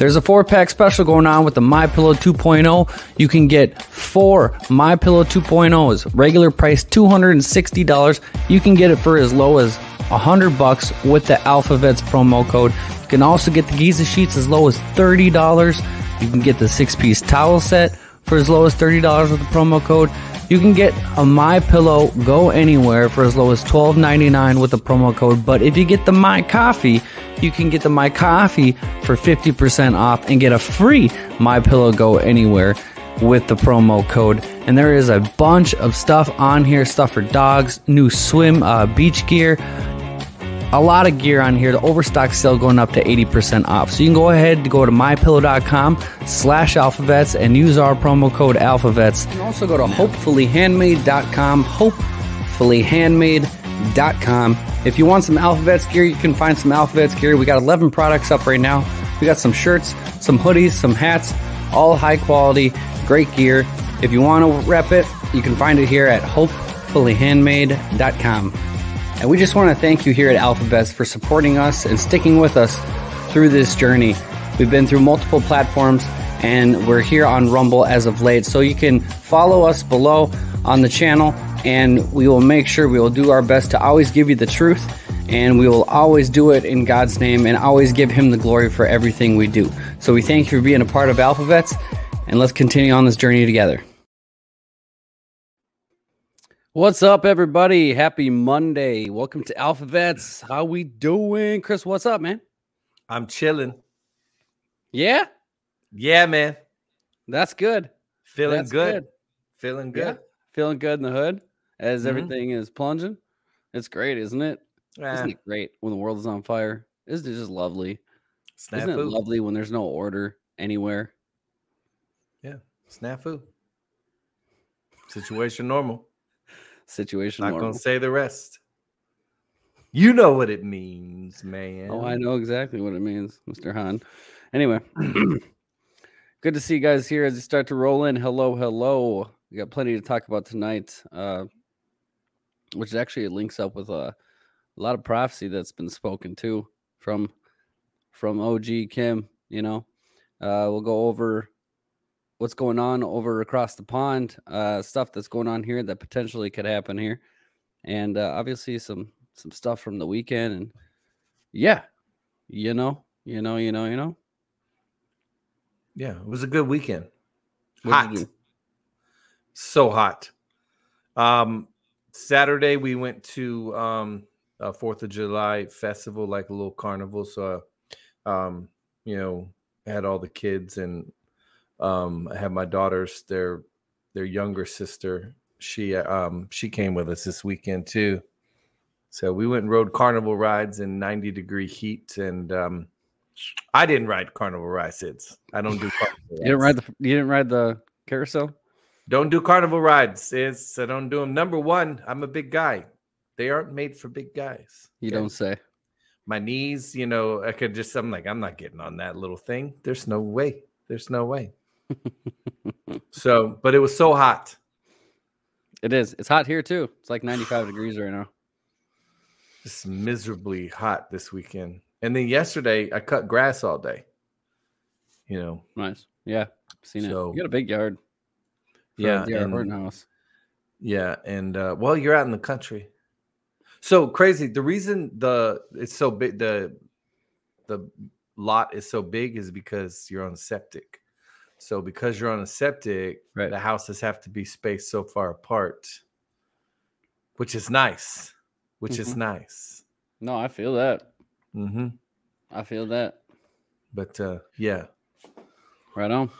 There's a four pack special going on with the My Pillow 2.0. You can get four My Pillow 2.0s, regular price $260. You can get it for as low as 100 bucks with the Alphavets promo code. You can also get the Giza sheets as low as $30. You can get the six piece towel set for as low as $30 with the promo code. You can get a My Pillow Go Anywhere for as low as $12.99 with the promo code. But if you get the My Coffee, you can get the My Coffee for 50% off and get a free My Pillow Go Anywhere with the promo code. And there is a bunch of stuff on here, stuff for dogs, new swim uh, beach gear, a lot of gear on here. The overstock sale going up to 80% off. So you can go ahead and go to mypillow.com slash alphavets and use our promo code alphavets. You can also go to hopefullyhandmade.com, hopefullyhandmade.com. If you want some alphavets gear, you can find some alphavets gear. We got 11 products up right now. We got some shirts, some hoodies, some hats, all high quality, great gear. If you want to rep it, you can find it here at hopefullyhandmade.com. And we just want to thank you here at Alphavets for supporting us and sticking with us through this journey. We've been through multiple platforms and we're here on Rumble as of late. So you can follow us below on the channel and we will make sure we will do our best to always give you the truth and we will always do it in God's name and always give him the glory for everything we do. So we thank you for being a part of Alphavets and let's continue on this journey together. What's up, everybody? Happy Monday. Welcome to Alphavets. How we doing? Chris, what's up, man? I'm chilling. Yeah? Yeah, man. That's good. Feeling That's good. good. Feeling Yeah. good. Feeling good in the hood as Mhm. everything is plunging. It's great, isn't it? Ah, Isn't it great when the world is on fire? Isn't it just lovely? Isn't it lovely when there's no order anywhere? Yeah. Snafu. Situation normal. Situation. Not normal. gonna say the rest. You know what it means, man. Oh, I know exactly what it means, Mr. Han. Anyway, good to see you guys here as you start to roll in. Hello, hello. We got plenty to talk about tonight, uh, which actually links up with uh, a lot of prophecy that's been spoken to from from OG Kim. You know, uh, we'll go over what's going on over across the pond, uh, stuff that's going on here that potentially could happen here, and uh, obviously some some stuff from the weekend and yeah, you know, you know, you know, you know. Yeah, it was a good weekend. What'd hot. So hot. Um Saturday we went to um a Fourth of July festival, like a little carnival. So um, you know, had all the kids and um I have my daughters, their their younger sister. She um she came with us this weekend too. So we went and rode carnival rides in 90 degree heat and um I didn't ride carnival rides. It's I don't do carnival You didn't ride the you didn't ride the carousel? don't do carnival rides. It's I don't do them. Number one, I'm a big guy. They aren't made for big guys. You okay? don't say. My knees, you know, I could just. I'm like, I'm not getting on that little thing. There's no way. There's no way. So, but it was so hot. It is. It's hot here too. It's like 95 degrees right now. Just miserably hot this weekend. And then yesterday, I cut grass all day. You know, Nice. Yeah. Seen it. You got a big yard. yeah, D.R. and- house. Yeah, and uh, well, you're out in the country. So crazy. The reason the it's so big the the lot is so big is because you're on septic. So because you're on a septic, Right. the houses have to be spaced so far apart, which is nice. Which is Mhm. nice. No, I feel that. hmm I feel that. But uh, yeah, Right on.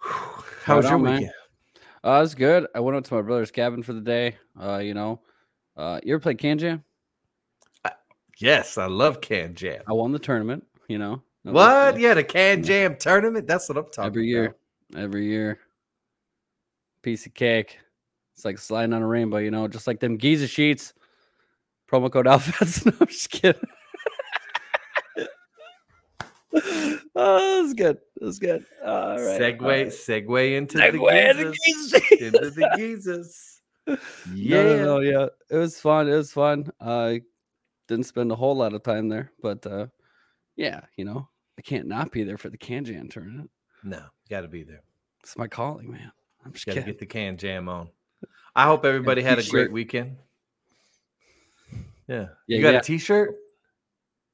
how was your on, man. weekend? Uh, it's good. I went up to my brother's cabin for the day. Uh, you know, uh, you ever played Can Jam? Yes, I love can jam. I won the tournament. You know What? Yeah, the can jam tournament. That's what I'm talking about. every year, about. every year. Piece of cake. It's like sliding on a rainbow, you know, just like them Giza sheets. Promo code outfits. No, I'm just kidding. oh, that's good. That's good. All right. segue, all right. segue into Segue the Gizas. Giza into the Gizas. Yeah. No, no, no, yeah. It was fun. It was fun. I didn't spend a whole lot of time there, but uh, yeah, you know, can't not be there for the Can Jam tournament. No, got to be there. It's my calling, man. I'm just Got to get the can jam on. I hope everybody had a great weekend. Yeah. Yeah, you got yeah. a t-shirt?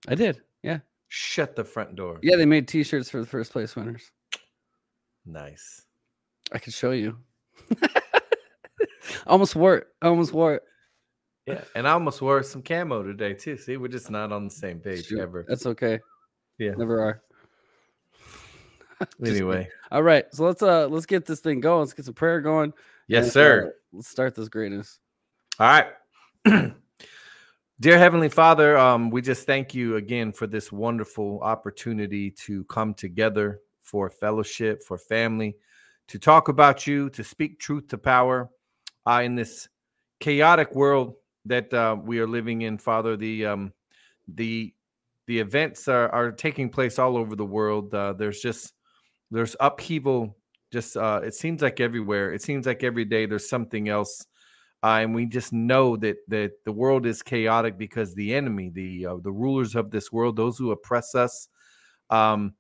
I did. Yeah. Shut the front door. Yeah, they made T-shirts for the first place winners. Nice. I could show you. almost wore it. I almost wore it. Yeah. And I almost wore some camo today too. See, we're just not on the same page Shoot, ever. That's okay. Yeah. Never are. Just Anyway. All right. So let's uh let's get this thing going. Let's get some prayer going. Yes, and, sir. uh, let's start this greatness. All right. Dear Heavenly Father, um, we just thank you again for this wonderful opportunity to come together for fellowship, for family, to talk about you, to speak truth to power uh, in this chaotic world that uh, we are living in, Father. The um, the the events are, are taking place all over the world. Uh, there's just there's upheaval. Just uh, it seems like everywhere. It seems like every day there's something else uh, and we just know that that the world is chaotic because the enemy, the uh, the rulers of this world, those who oppress us, um,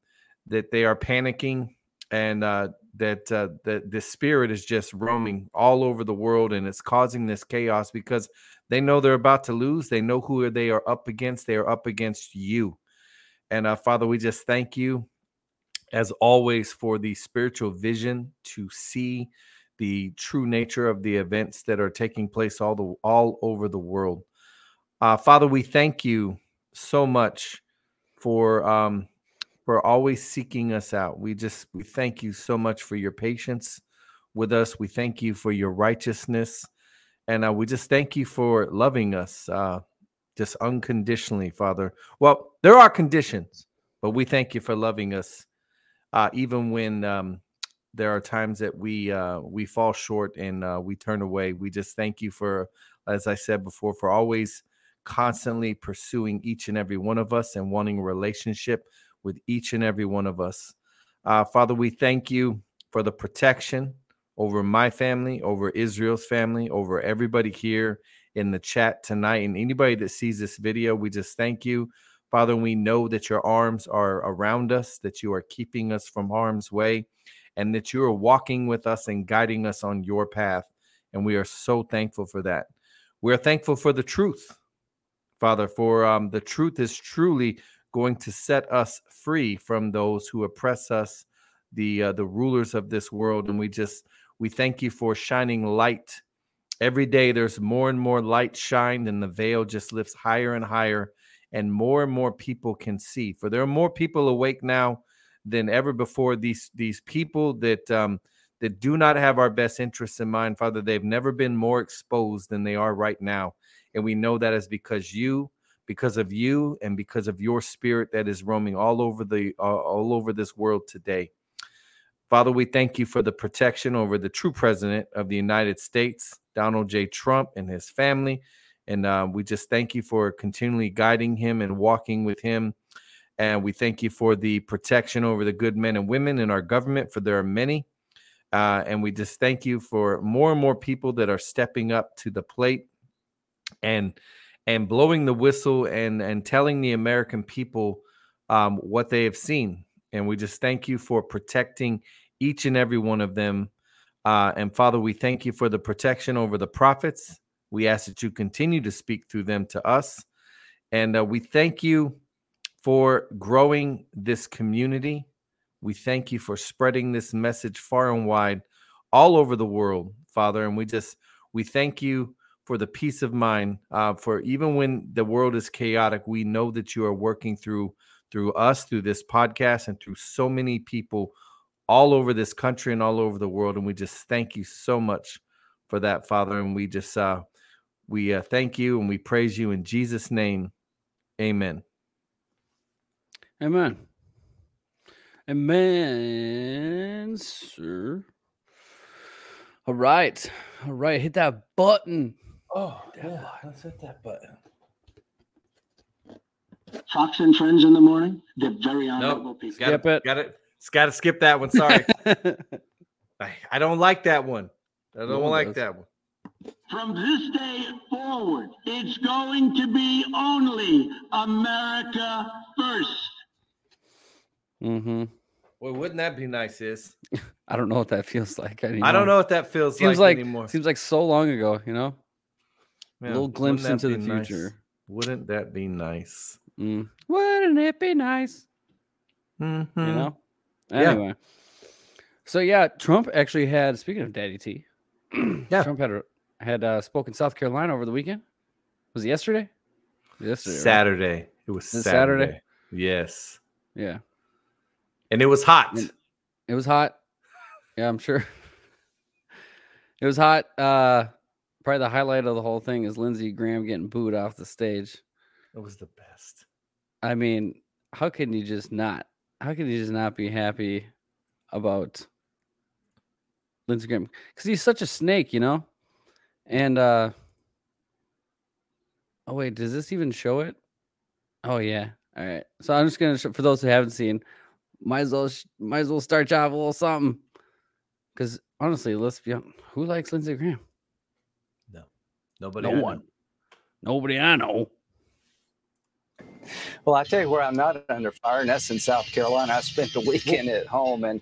that they are panicking, and uh, that uh, that the spirit is just roaming all over the world, and it's causing this chaos because they know they're about to lose. They know who they are up against. They are up against you, and uh, Father, we just thank you, as always, for the spiritual vision to see the true nature of the events that are taking place all the all over the world. Uh, Father, we thank you so much for um, for always seeking us out. We just we thank you so much for your patience with us. We thank you for your righteousness, and uh, we just thank you for loving us uh, just unconditionally, Father. Well, there are conditions, but we thank you for loving us, uh, even when. Um, there are times that we uh, we fall short and uh, we turn away. We just thank you for, as I said before, for always constantly pursuing each and every one of us and wanting a relationship with each and every one of us. Uh, Father, we thank you for the protection over my family, over Israel's family, over everybody here in the chat tonight, and anybody that sees this video. We just thank you. Father, we know that your arms are around us, that you are keeping us from harm's way and that you are walking with us and guiding us on your path. And we are so thankful for that. We're thankful for the truth, Father, for um, the truth is truly going to set us free from those who oppress us, the uh, the rulers of this world. And we just we thank you for shining light. Every day there's more and more light shined, and the veil just lifts higher and higher, and more and more people can see. For there are more people awake now than ever before. These these people that um, that do not have our best interests in mind, Father, they've never been more exposed than they are right now, and we know that is because you, because of you, and because of your Spirit that is roaming all over the uh, all over this world today. Father, we thank you for the protection over the true president of the United States, Donald J. Trump, and his family. And uh, we just thank you for continually guiding him and walking with him and we thank you for the protection over the good men and women in our government, for there are many. Uh, and we just thank you for more and more people that are stepping up to the plate and and blowing the whistle and and telling the American people um, what they have seen. And we just thank you for protecting each and every one of them. Uh, and Father, we thank you for the protection over the prophets. We ask that you continue to speak through them to us. And uh, we thank you for growing this community. We thank you for spreading this message far and wide all over the world, Father. And we just, we thank you for the peace of mind. Uh, for even when the world is chaotic, we know that you are working through through us, through this podcast, and through so many people all over this country and all over the world. And we just thank you so much for that, Father. And we just uh we uh, thank you and we praise you in Jesus' name. Amen. Amen. Amen, sir. All right. All right. Hit that button. Oh, yeah. Let's hit that button. Fox and Friends in the morning. They're very honorable Nope. people. Gotta, Skip it. Got it. It's got to skip that one. Sorry. I, I don't like that one. I don't No like does. that one. From this day forward, it's going to be only America first. Mm-hmm. Well, wouldn't that be nice? Is I don't know what that feels like. Anymore. I don't know what that feels Seems like, like anymore. seems like so long ago. You know, Yeah, a little glimpse into the be nice? future. Wouldn't that be nice? Mm. Wouldn't it be nice? Mhm. You know. Yeah. Anyway, so yeah, Trump actually had. Speaking of Daddy T, Yeah. Trump had had uh, spoken South Carolina over the weekend. Was it yesterday? Yesterday. right? Saturday. It was Saturday? Saturday. Yes, Yeah, and it was hot. And- it was hot. Yeah, I'm sure. it was hot. Uh, probably the highlight of the whole thing is Lindsey Graham getting booed off the stage. It was the best. I mean, how can you just not? How can you just not be happy about Lindsey Graham? Because he's such a snake, you know. And uh oh wait, does this even show it? Oh yeah. All right. So I'm just gonna show, for those who haven't seen, might as well sh- might as well start off a little something. Because honestly, let's be honest, who likes Lindsey Graham? Nobody. No I know. one. Nobody I know. Well, I tell you where I'm not under fire, and that's in South Carolina. I spent the weekend at home, and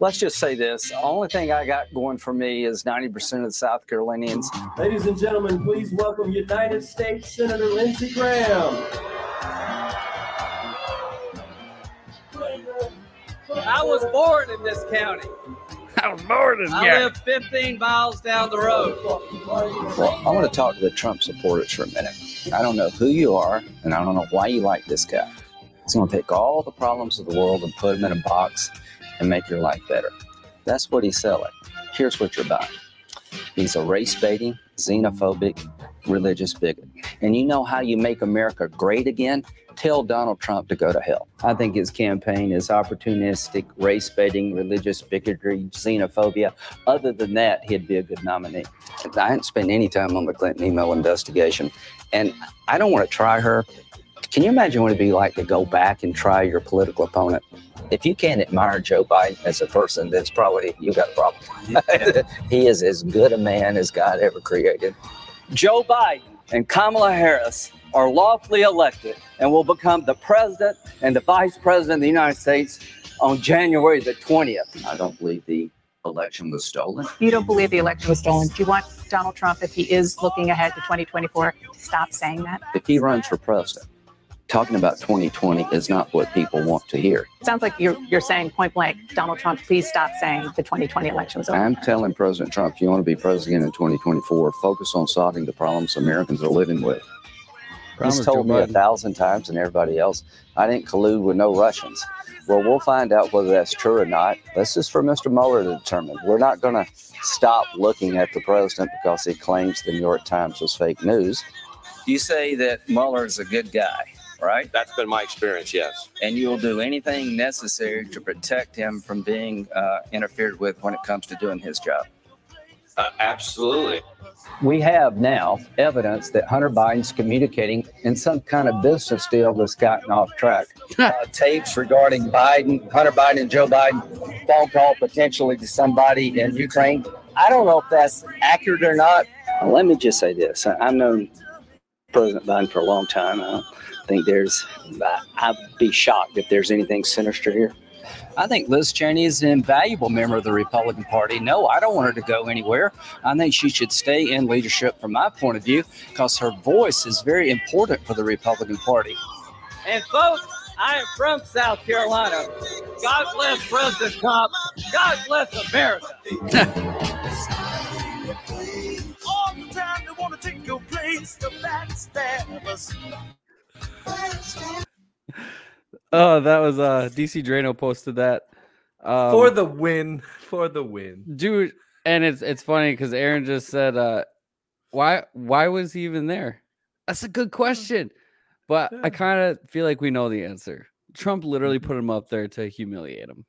let's just say this: the only thing I got going for me is 90% of the South Carolinians. Ladies and gentlemen, please welcome United States Senator Lindsey Graham. I was born in this county. I was born in I live 15 miles down the road. Well, I want to talk to the Trump supporters for a minute. I don't know who you are, and I don't know why you like this guy. He's going to take all the problems of the world and put them in a box and make your life better. That's what he's selling. Here's what you're buying. He's a race baiting, xenophobic, religious bigot. And you know how you make America great again? Tell Donald Trump to go to hell. I think his campaign is opportunistic, race baiting, religious bigotry, xenophobia. Other than that, he'd be a good nominee. I hadn't spent any time on the Clinton email investigation, and I don't want to try her. Can you imagine what it'd be like to go back and try your political opponent? If you can't admire Joe Biden as a person, that's probably you got a problem. he is as good a man as God ever created. Joe Biden and Kamala Harris are lawfully elected and will become the president and the vice president of the United States on January the 20th. I don't believe the election was stolen. You don't believe the election was stolen. Do you want Donald Trump, if he is looking ahead to 2024, to stop saying that? If he runs for president, talking about 2020 is not what people want to hear. Sounds like you're you're saying point blank, Donald Trump, please stop saying the 2020 election was over. I'm telling President Trump, if you want to be president in 2024, focus on solving the problems Americans are living with. He's told me a thousand times and everybody else, I didn't collude with no Russians. Well, we'll find out whether that's true or not. This is for Mr. Mueller to determine. We're not going to stop looking at the president because he claims the New York Times was fake news. You say that Mueller is a good guy, right? That's been my experience, yes. And you'll do anything necessary to protect him from being uh, interfered with when it comes to doing his job. Uh, absolutely. We have now evidence that Hunter Biden's communicating in some kind of business deal that's gotten off track. Uh, tapes regarding Biden, Hunter Biden, and Joe Biden, phone call potentially to somebody in Ukraine. I don't know if that's accurate or not. Let me just say this: I- I've known President Biden for a long time. I don't think there's. I- I'd be shocked if there's anything sinister here. I think Liz Cheney is an invaluable member of the Republican Party. No, I don't want her to go anywhere. I think she should stay in leadership from my point of view because her voice is very important for the Republican Party. And folks, I am from South Carolina. God bless President Trump. God bless America. All the time they want to take your place, the backstabbers. Oh, that was uh DC Draino posted that. Um, for the win. For the win. dude, and it's it's funny because Aaron just said, uh why why was he even there? That's a good question. But I kind of feel like we know the answer. Trump literally put him up there to humiliate him.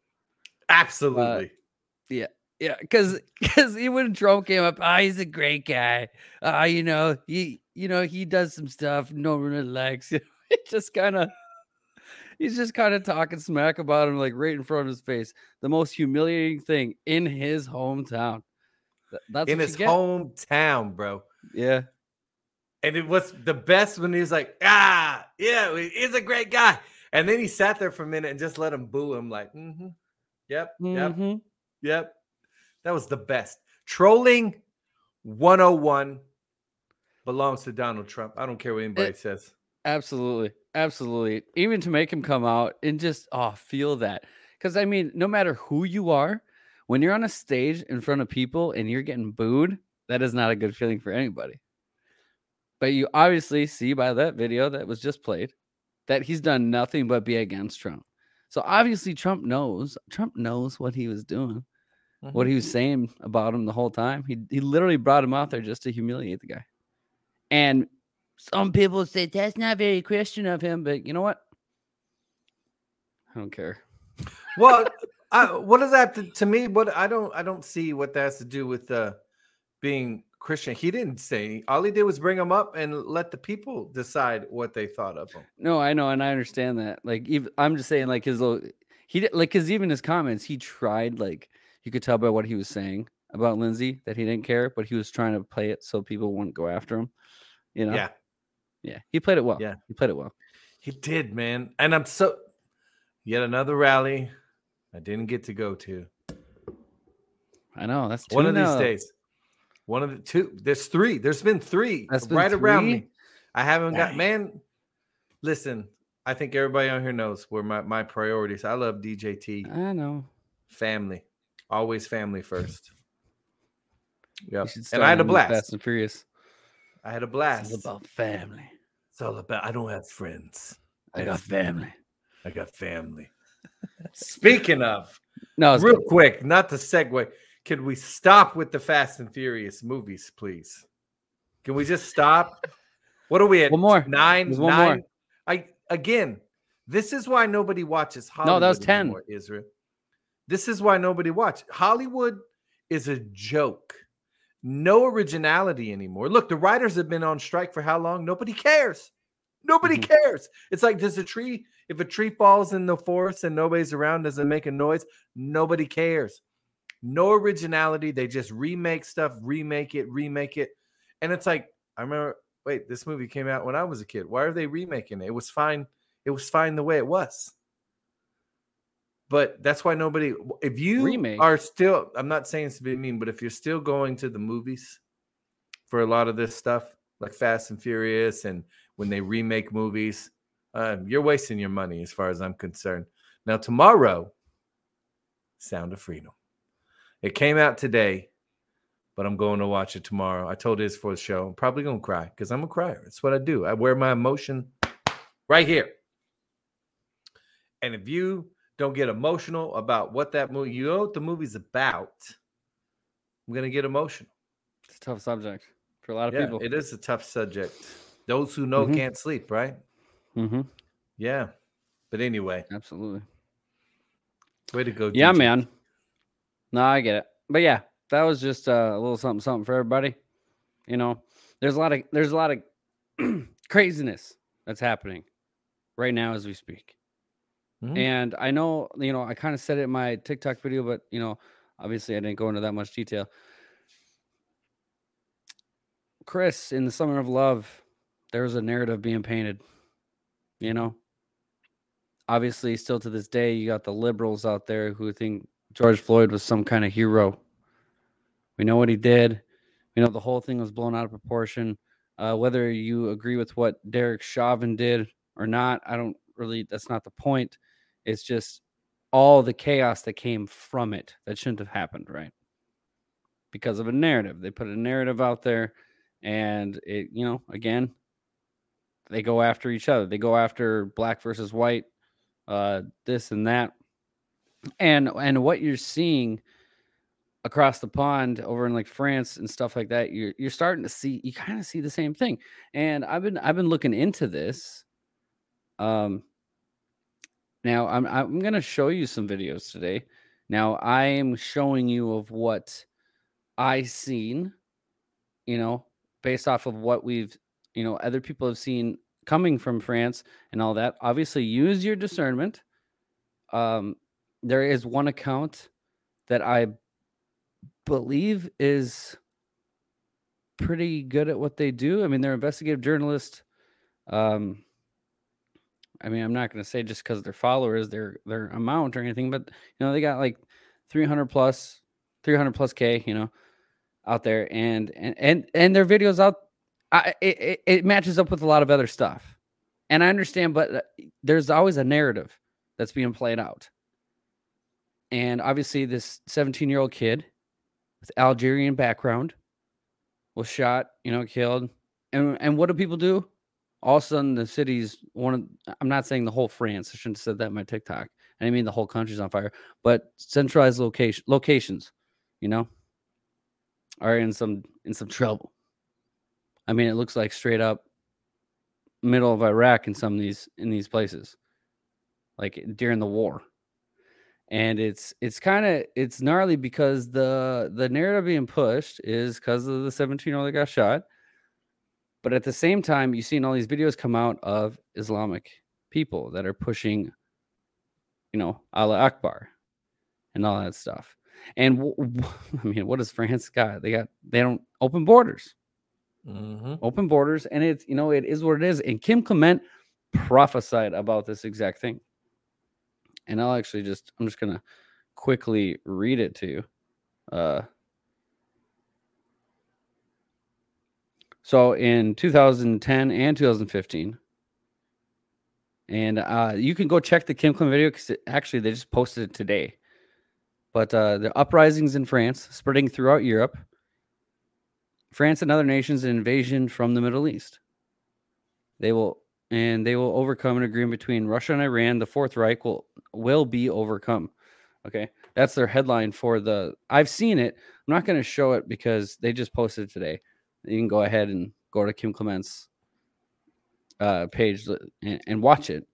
Absolutely. Yeah, because because when Trump came up, ah, he's a great guy. Ah, you know, he you know he does some stuff no one really likes. it just kind of he's just kind of talking smack about him like right in front of his face. The most humiliating thing in his hometown. That's in his hometown, bro. Yeah, And it was the best when he was like, ah, yeah, he's a great guy. And then he sat there for a minute and just let him boo him, like, mm-hmm. Yep, yep, Mhm. yep. That was the best. Trolling 101 belongs to Donald Trump. I don't care what anybody says. Absolutely. Absolutely. Even to make him come out and just oh feel that. Because I mean, no matter who you are, when you're on a stage in front of people and you're getting booed, that is not a good feeling for anybody. But you obviously see by that video that was just played that he's done nothing but be against Trump. So obviously Trump knows, Trump knows what he was doing, what he was saying about him the whole time. He he literally brought him out there just to humiliate the guy. And some people say that's not very Christian of him, but you know what? I don't care. well, I, what does that to, to me? What I don't I don't see what that has to do with uh, being Christian. He didn't say all he did was bring him up and let the people decide what they thought of him. No, I know, and I understand that. Like, even I'm just saying, like his little, he did like, cause even his comments, he tried, like, you could tell by what he was saying about Lindsey that he didn't care, but he was trying to play it so people wouldn't go after him. You know? Yeah, yeah, he played it well. Yeah. he played it well. he did, man. And I'm so yet another rally I didn't get to go to. I know that's One of these days. One of the two. There's three. There's been three That's been right around me. I haven't got man. Listen, I think everybody on here knows where my, my priorities. I love DJT I know. family. Always family first. You Yep. And I had a blast. Fast and Furious. I had a It's blast. all about family. It's all about I don't have friends. I got family. I got family. Speaking of, No, real good. quick, not to segue. Can we stop with the Fast and Furious movies, please? Can we just stop? What are we at? One more. Nine. There's one more. nine? I again. This is why nobody watches Hollywood. No, that was 10. anymore, Israel. This is why nobody watch Hollywood is a joke. No originality anymore. Look, the writers have been on strike for how long? Nobody cares. Nobody Mhm. cares. It's like does a tree if a tree falls in the forest and nobody's around doesn't make a noise, nobody cares. No originality. They just remake stuff, remake it, remake it. And it's like, I remember, wait, this movie came out when I was a kid. Why are they remaking it? It was fine. It was fine the way it was. But that's why nobody, if you Remake? are still, I'm not saying it's to be mean, but if you're still going to the movies for a lot of this stuff, like Fast and Furious, and when they remake movies, um, you're wasting your money as far as I'm concerned. Now, tomorrow, Sound of Freedom. It came out today, but I'm going to watch it tomorrow. I told Iz for the show. I'm probably going to cry because I'm a crier. It's what I do. I wear my emotion right here. And if you don't get emotional about what that movie, you know what the movie's about, I'm going to get emotional. It's a tough subject for a lot of Yeah, people. it is a tough subject. Those who know Mhm. can't sleep, right? hmm Yeah. But anyway, Absolutely. way to go. Yeah, DJ. man. No, I get it. But yeah, that was just uh, a little something, something for everybody. You know, there's a lot of there's a lot of craziness that's happening right now as we speak. Mhm. And I know, you know, I kind of said it in my TikTok video, but you know, obviously I didn't go into that much detail. Chris, in the Summer of Love, there was a narrative being painted. You know, obviously, still to this day, you got the liberals out there who think George Floyd was some kind of hero. We know what he did. We know the whole thing was blown out of proportion. Uh, whether you agree with what Derek Chauvin did or not, I don't really, that's not the point. It's just all the chaos that came from it that shouldn't have happened, right? Because of a narrative. They put a narrative out there and it, you know, again, they go after each other. They go after black versus white, uh, this and that. And and what you're seeing across the pond over in like France and stuff like that, you're you're starting to see you kind of see the same thing. And I've been I've been looking into this. Um now I'm I'm gonna show you some videos today. Now I am showing you of what I seen, you know, based off of what we've you know other people have seen coming from France and all that. Obviously, use your discernment. Um, there is one account that I believe is pretty good at what they do. I mean, they're investigative journalists. Um, I mean, I'm not going to say just because they're followers, their their amount or anything, but you know, they got like 300 plus, 300 plus k, you know, out there, and and and and their videos out, I, it it- it matches up with a lot of other stuff, and I understand, but uh, there's always a narrative that's being played out, and obviously, this 17 year old kid with Algerian background was shot, you know, killed, and and what do people do? All of a sudden the city's one of i'm not saying the whole france i shouldn't have said that in my tiktok i didn't mean the whole country's on fire but centralized location locations you know are in some in some trouble. I mean it looks like straight up middle of iraq in some of these in these places like during the war. And it's it's kind of it's gnarly because the the narrative being pushed is because of the 17 year old that got shot but at the same time, you've seen all these videos come out of Islamic people that are pushing, you know, Allah Akbar and all that stuff. And w- w- I mean, what does France got? They got they don't open borders, Mm-hmm. open borders, and it's you know it is what it is. And Kim Clement prophesied about this exact thing. And I'll actually just I'm just gonna quickly read it to you. Uh, So in 2010 and 2015, and uh, you can go check the Kim Clement video because actually they just posted it today. But uh, the uprisings in France spreading throughout Europe, France and other nations an invasion from the Middle East. They will and they will overcome an agreement between Russia and Iran. The Fourth Reich will will be overcome. Okay, that's their headline for the. I've seen it. I'm not going to show it because they just posted it today you can go ahead and go to Kim Clement's uh, page and, and watch it.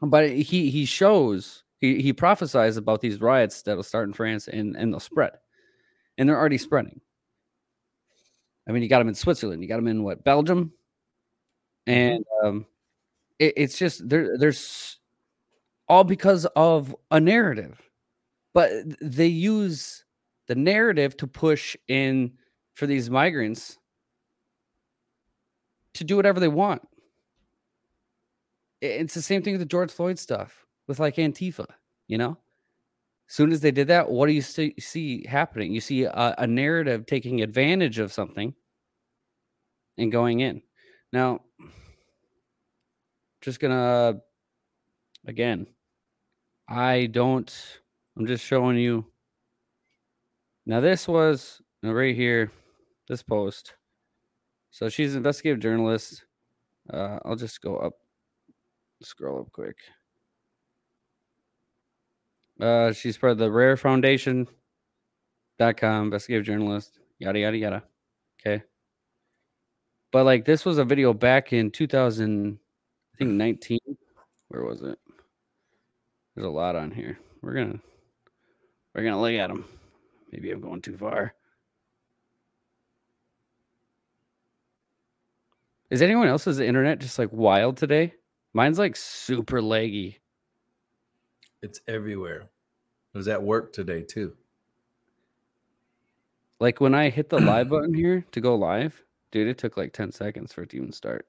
But he he shows he he prophesies about these riots that'll start in France and and they'll spread, and they're already spreading. I mean, you got them in Switzerland, you got them in what Belgium, and um, it, it's just there. There's all because of a narrative, but they use the narrative to push in for these migrants to do whatever they want. It's the same thing with the George Floyd stuff with like Antifa, you know? As soon as they did that, what do you see, happening? You see a, a narrative taking advantage of something and going in. Now, just gonna, again, I don't, I'm just showing you. Now, this was right here this post. So she's an investigative journalist. Uh, I'll just go up, scroll up quick. Uh, she's part of the RAIR Foundation. Dot com investigative journalist. Yada yada yada. Okay. But like this was a video back in 2000, I think 19. Where was it? There's a lot on here. We're gonna we're gonna look at them. Maybe I'm going too far. Is anyone else's internet just like wild today? Mine's like super laggy. It's everywhere. It was at work today too. Like when I hit the live button here to go live, dude, it took like 10 seconds for it to even start.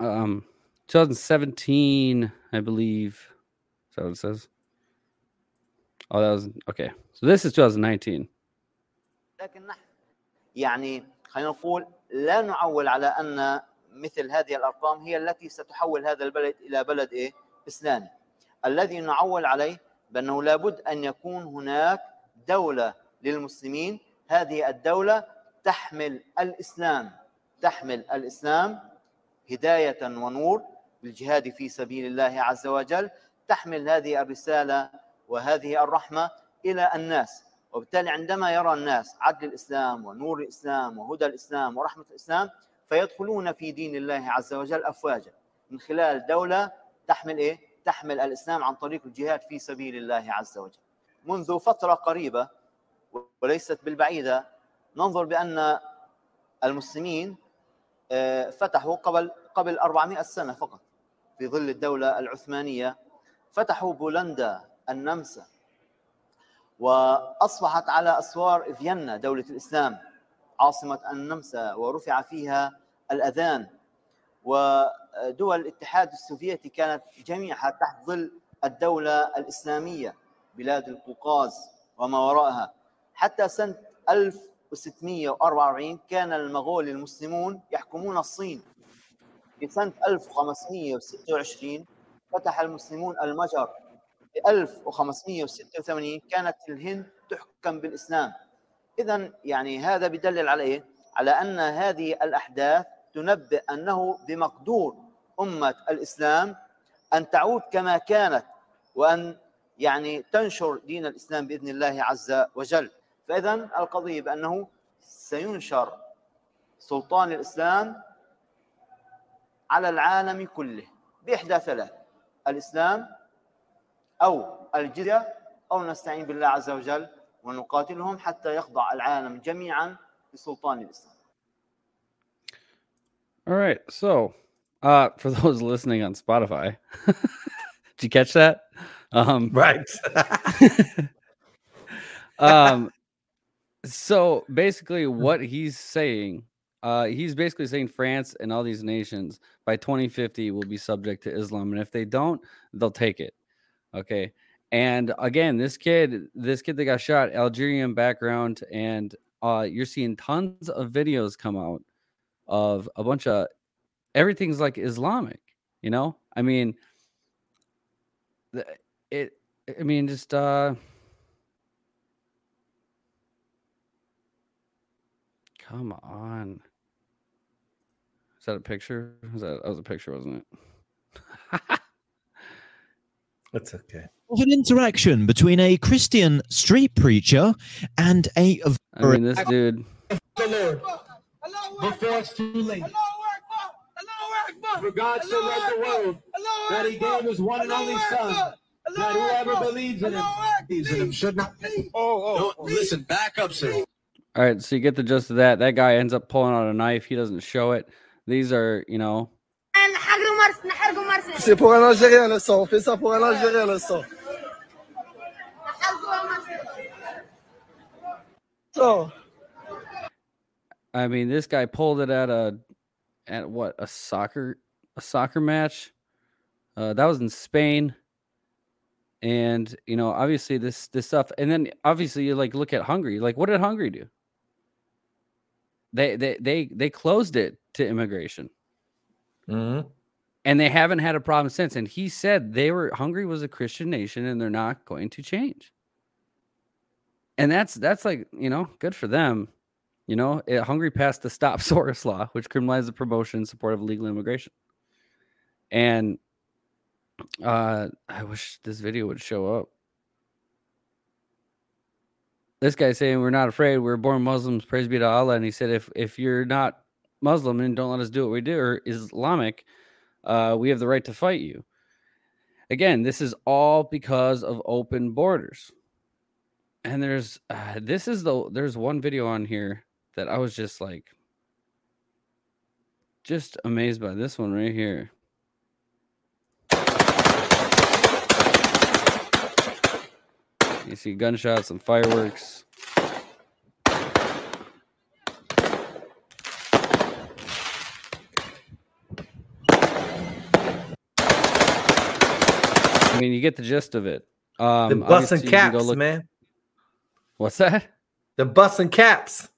Um 2017, I believe. Is that what it says? Oh, that was okay. So this is 2019. لكن نحن يعني خلينا نقول لا نعول على أن مثل هذه الأرقام هي التي ستحول هذا البلد إلى بلد إيه؟ إسلامي. الذي نعول عليه بأنه لابد أن يكون هناك دولة للمسلمين، هذه الدولة تحمل الإسلام، تحمل الإسلام هداية ونور بالجهاد في سبيل الله عز وجل، تحمل هذه الرسالة وهذه الرحمة إلى الناس. وبالتالي عندما يرى الناس عدل الإسلام ونور الإسلام وهدى الإسلام ورحمة الإسلام فيدخلون في دين الله عز وجل أفواجا من خلال دولة تحمل إيه؟ تحمل الإسلام عن طريق الجهاد في سبيل الله عز وجل. منذ فترة قريبة وليست بالبعيدة ننظر بأن المسلمين آه، فتحوا قبل قبل 400 سنة فقط في ظل الدولة العثمانية فتحوا بولندا النمسا وأصبحت على أسوار فيينا دولة الإسلام. عاصمة النمسا ورفع فيها الأذان. ودول الاتحاد السوفيتي كانت جميعها تحت ظل الدولة الإسلامية بلاد القوقاز وما وراءها. حتى سنة 1644 كان المغول المسلمون يحكمون الصين. في سنة 1526 فتح المسلمون المجر في 1586 كانت الهند تحكم بالإسلام إذا يعني هذا بدلل على إيه؟ على أن هذه الأحداث تنبئ أنه بمقدور أمة الإسلام أن تعود كما كانت وأن يعني تنشر دين الإسلام بإذن الله عز وجل فإذا القضية بأنه سينشر سلطان الإسلام على العالم كله بإحدى ثلاث الإسلام أو الجزية أو نستعين بالله عز وجل ونقاتلهم حتى يخضع العالم جميعا لسلطان الإسلام All right. So, uh, for those listening on Spotify, did you catch that? Um, Right. um, so basically, what he's saying, uh, he's basically saying France and all these nations by 2050 will be subject to Islam, and if they don't, they'll take it. Okay. And again, this kid, this kid that got shot, Algerian background, and uh, you're seeing tons of videos come out of a bunch of everything's like Islamic, you know? I mean, it, I mean, just, uh, come on. Is that a picture? Was that, that was a picture, wasn't it? That's okay. of an interaction between a Christian street preacher and a. I mean, this dude. the Lord before it's too late. For God so loved the world that he gave his one and only son, that whoever believes in him, believes in him should not. Oh, oh, oh. listen, back up, sir. All right, so you get the gist of that. That guy ends up pulling out a knife. He doesn't show it. These are, you know, C'est pour un Algérien le sang. On fait ça pour un Algérien le sang. So, I mean, this guy pulled it at a at what a soccer a soccer match. Uh, that was in Spain, and you know, obviously this this stuff, and then obviously you like look at Hungary. Like, what did Hungary do? They they they they closed it to immigration, Mhm. And they haven't had a problem since. And he said they were Hungary was a Christian nation, and they're not going to change. And that's that's like you know good for them. You know, it, Hungary passed the Stop Soros law, which criminalized the promotion and support of illegal immigration. And uh, I wish this video would show up. This guy saying we're not afraid, we're born Muslims, praise be to Allah. And he said, if if you're not Muslim and don't let us do what we do, or Islamic, uh, we have the right to fight you. Again, this is all because of open borders and there's uh, this is the there's one video on here that I was just like just amazed by this one right here. You see gunshots and fireworks. Mean, you get the gist of it. Um, the bus and you can go caps, look- man. What's that? The bus and caps.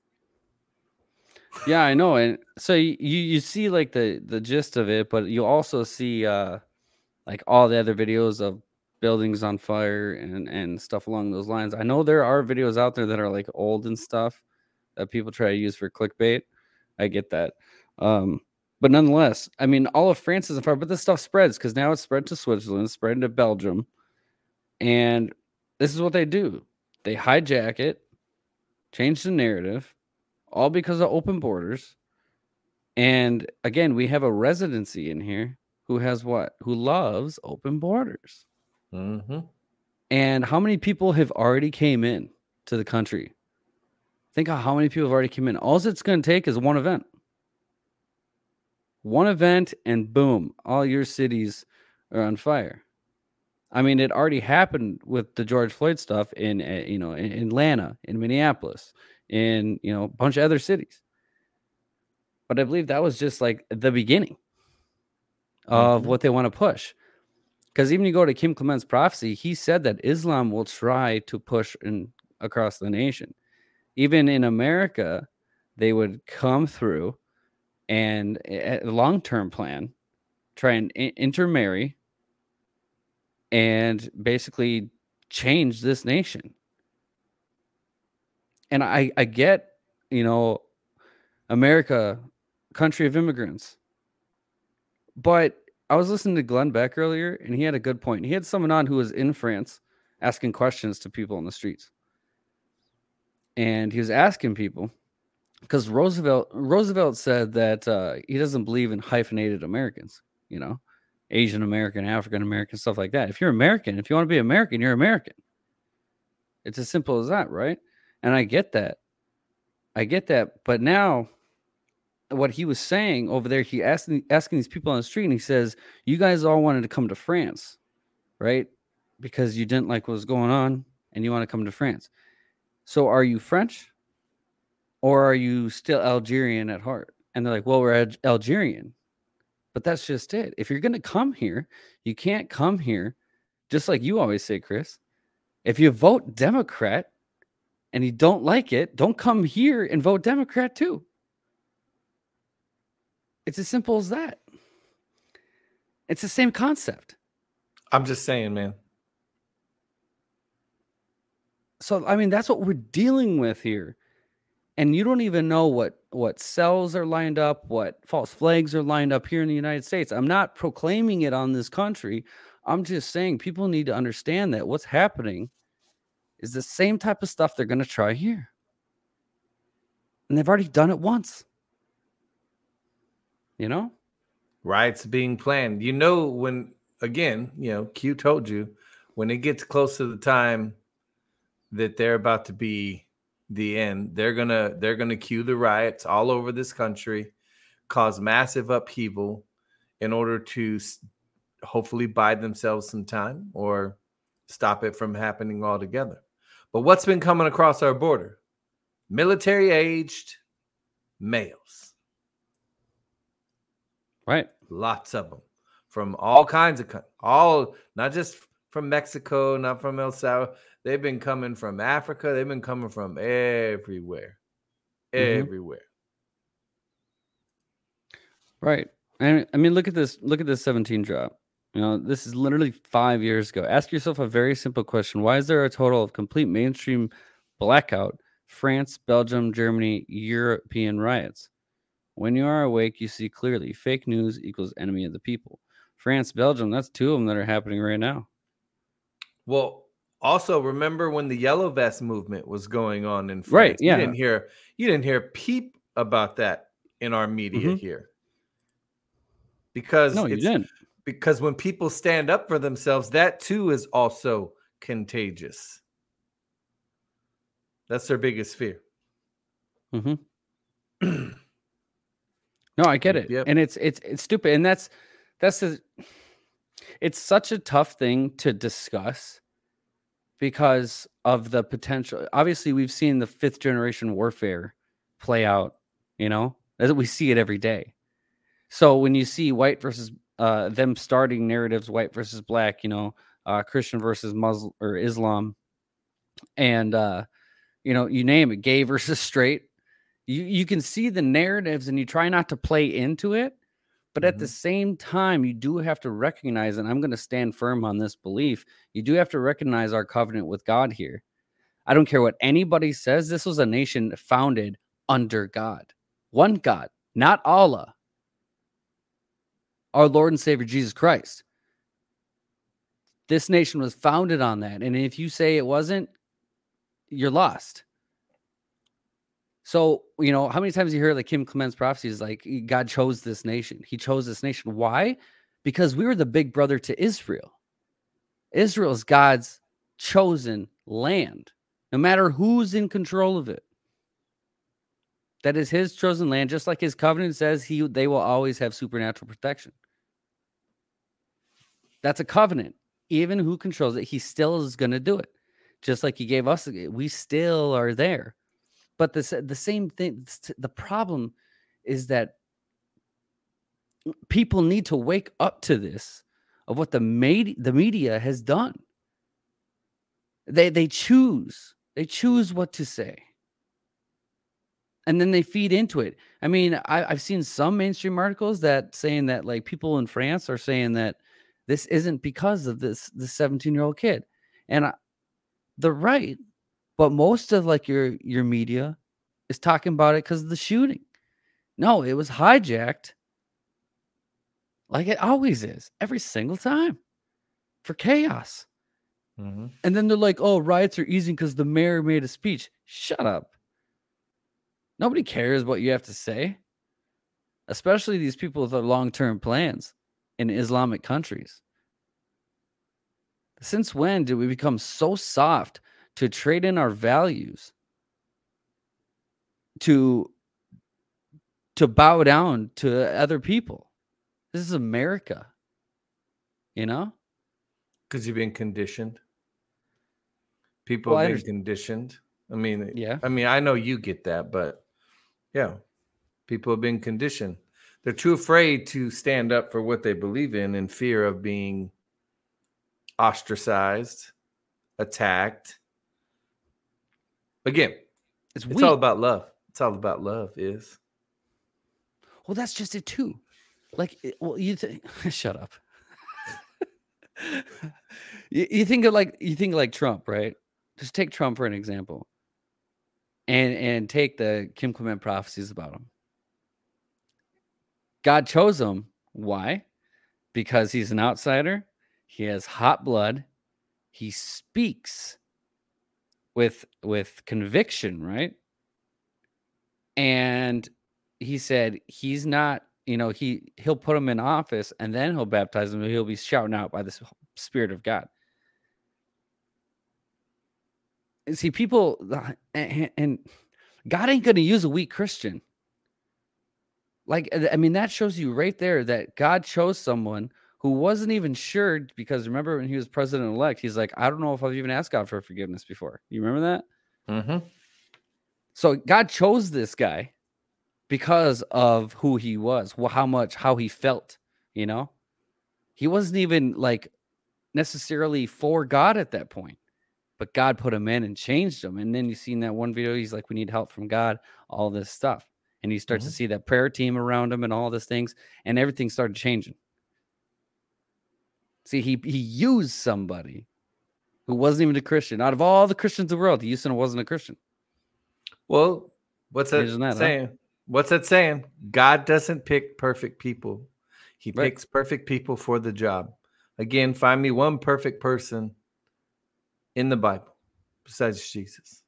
Yeah, I know. And so you you you see like the the gist of it, but you also see uh like all the other videos of buildings on fire and and stuff along those lines. I know there are videos out there that are like old and stuff that people try to use for clickbait. I get that. Um but nonetheless, I mean all of France is on fire, but this stuff spreads because now it's spread to Switzerland, spread to Belgium. And this is what they do. They hijack it, change the narrative, all because of open borders. And again, we have a residency in here who has what? Who loves open borders. Mm-hmm. And how many people have already came in to the country? Think of how many people have already come in. All it's going to take is one event. One event, and boom, all your cities are on fire. I mean, it already happened with the George Floyd stuff in, uh, you know, in Atlanta, in Minneapolis, in you know a bunch of other cities. But I believe that was just like the beginning. of Mhm. what they want to push. Because even you go to Kim Clement's prophecy, he said that Islam will try to push in across the nation. Even in America, they would come through and a a long-term plan, try and intermarry and basically change this nation. And I, I get, you know, America, country of immigrants. But I was listening to Glenn Beck earlier, and he had a good point. He had someone on who was in France asking questions to people on the streets. And he was asking people because Roosevelt Roosevelt said that uh, he doesn't believe in hyphenated Americans, you know, Asian American, African American, stuff like that. If you're American, if you want to be American, you're American. It's as simple as that, right? And I get that. I get that. But now what he was saying over there, he asked asking these people on the street, and he says, You guys all wanted to come to France, right? Because you didn't like what was going on and you want to come to France. So are you French or are you still Algerian at heart? And they're like, Well, we're Al- Algerian. But that's just it. If you're going to come here, you can't come here, just like you always say, Chris. If you vote Democrat and you don't like it, don't come here and vote Democrat too. It's as simple as that. It's the same concept. I'm just saying, man. So I mean, that's what we're dealing with here. And you don't even know what what cells are lined up, what false flags are lined up here in the United States. I'm not proclaiming it on this country. I'm just saying people need to understand that what's happening is the same type of stuff they're going to try here. And they've already done it once. You know? Riots being planned. You know, when again, you know, Q told you when it gets close to the time that they're about to be the end, they're gonna they're gonna cue the riots all over this country, cause massive upheaval in order to hopefully buy themselves some time or stop it from happening altogether. But what's been coming across our border? Military aged males. Right. Lots of them from all kinds of all not just from Mexico, not from El Salvador. They've been coming from Africa. They've been coming from everywhere, Mhm. everywhere. Right. I mean, look at this. Look at this 17 drop. You know, this is literally five years ago. Ask yourself a very simple question: Why is there a total of complete mainstream blackout? France, Belgium, Germany, European riots. When you are awake, you see clearly. Fake news equals enemy of the people. France, Belgium. That's two of them that are happening right now. Well, also remember when the yellow vest movement was going on in France. Right, yeah. You didn't hear you didn't hear peep about that in our media Mhm. here. Because No, you didn't. Because when people stand up for themselves, that too is also contagious. That's their biggest fear. Mm-hmm. no, I get it, Yep. and it's it's it's stupid, and that's that's the. It's such a tough thing to discuss because of the potential. Obviously, we've seen the fifth generation warfare play out. You know, as we see it every day. So when you see white versus uh, them starting narratives, white versus black, you know, uh, Christian versus Muslim or Islam, and uh, you know, you name it, gay versus straight. You you can see the narratives and you try not to play into it, but at the mm-hmm. same time, you do have to recognize, and I'm going to stand firm on this belief. You do have to recognize our covenant with God here. I don't care what anybody says. This was a nation founded under God, one God, not Allah, our Lord and Savior Jesus Christ. This nation was founded on that. And if you say it wasn't, you're lost. So, you know, how many times you hear like Kim Clement's prophecies like God chose this nation? He chose this nation. Why? Because we were the big brother to Israel. Israel is God's chosen land, no matter who's in control of it. That is his chosen land, just like his covenant says he they will always have supernatural protection. That's a covenant. Even who controls it, he still is going to do it. Just like he gave us, we still are there. But the, the same thing, the problem is that people need to wake up to this of what the made the media has done. They they choose they choose what to say, and then they feed into it. I mean, I, I've seen some mainstream articles that saying that like people in France are saying that this isn't because of this this 17 year old kid, and I, they're right. But most of like your your media is talking about it because of the shooting. No, it was hijacked like it always is, every single time for chaos. Mhm. And then they're like, oh, riots are easing because the mayor made a speech. Shut up. Nobody cares what you have to say, especially these people with their long term plans in Islamic countries. Since when did we become so soft to trade in our values to to bow down to other people? This is America. You know? Because you've been conditioned. People Well, have been underst- conditioned. I mean, Yeah. I mean, I know you get that, but yeah, people have been conditioned. They're too afraid to stand up for what they believe in in fear of being ostracized, attacked. Again, It's, it's all about love. It's all about love. Is Well, that's just it too. Like, well, you think? shut up. you, you think of like you think like Trump, right? Just take Trump for an example, and and take the Kim Clement prophecies about him. God chose him. Why? Because he's an outsider. He has hot blood. He speaks with with conviction, right? And he said he's not you know he he'll put him in office and then he'll baptize him he'll be shouting out by the spirit of god see people uh, and, god ain't gonna use a weak christian like i mean that shows you right there that god chose someone who wasn't even sure because remember when he was president-elect he's like i don't know if i've even asked god for forgiveness before you remember that mm-hmm. so God chose this guy because of who he was, how much, how he felt, you know? He wasn't even like necessarily for God at that point, but God put him in and changed him. And then you see in that one video, he's like, we need help from God, all this stuff. And he starts to see that prayer team around him and all these things, and everything started changing. See, he he used somebody who wasn't even a Christian. Out of all the Christians in the world, he used someone who wasn't a Christian. well, what's that, that, huh? saying? What's that saying? God doesn't pick perfect people. He Right. picks perfect people for the job. Again, find me one perfect person in the Bible besides Jesus.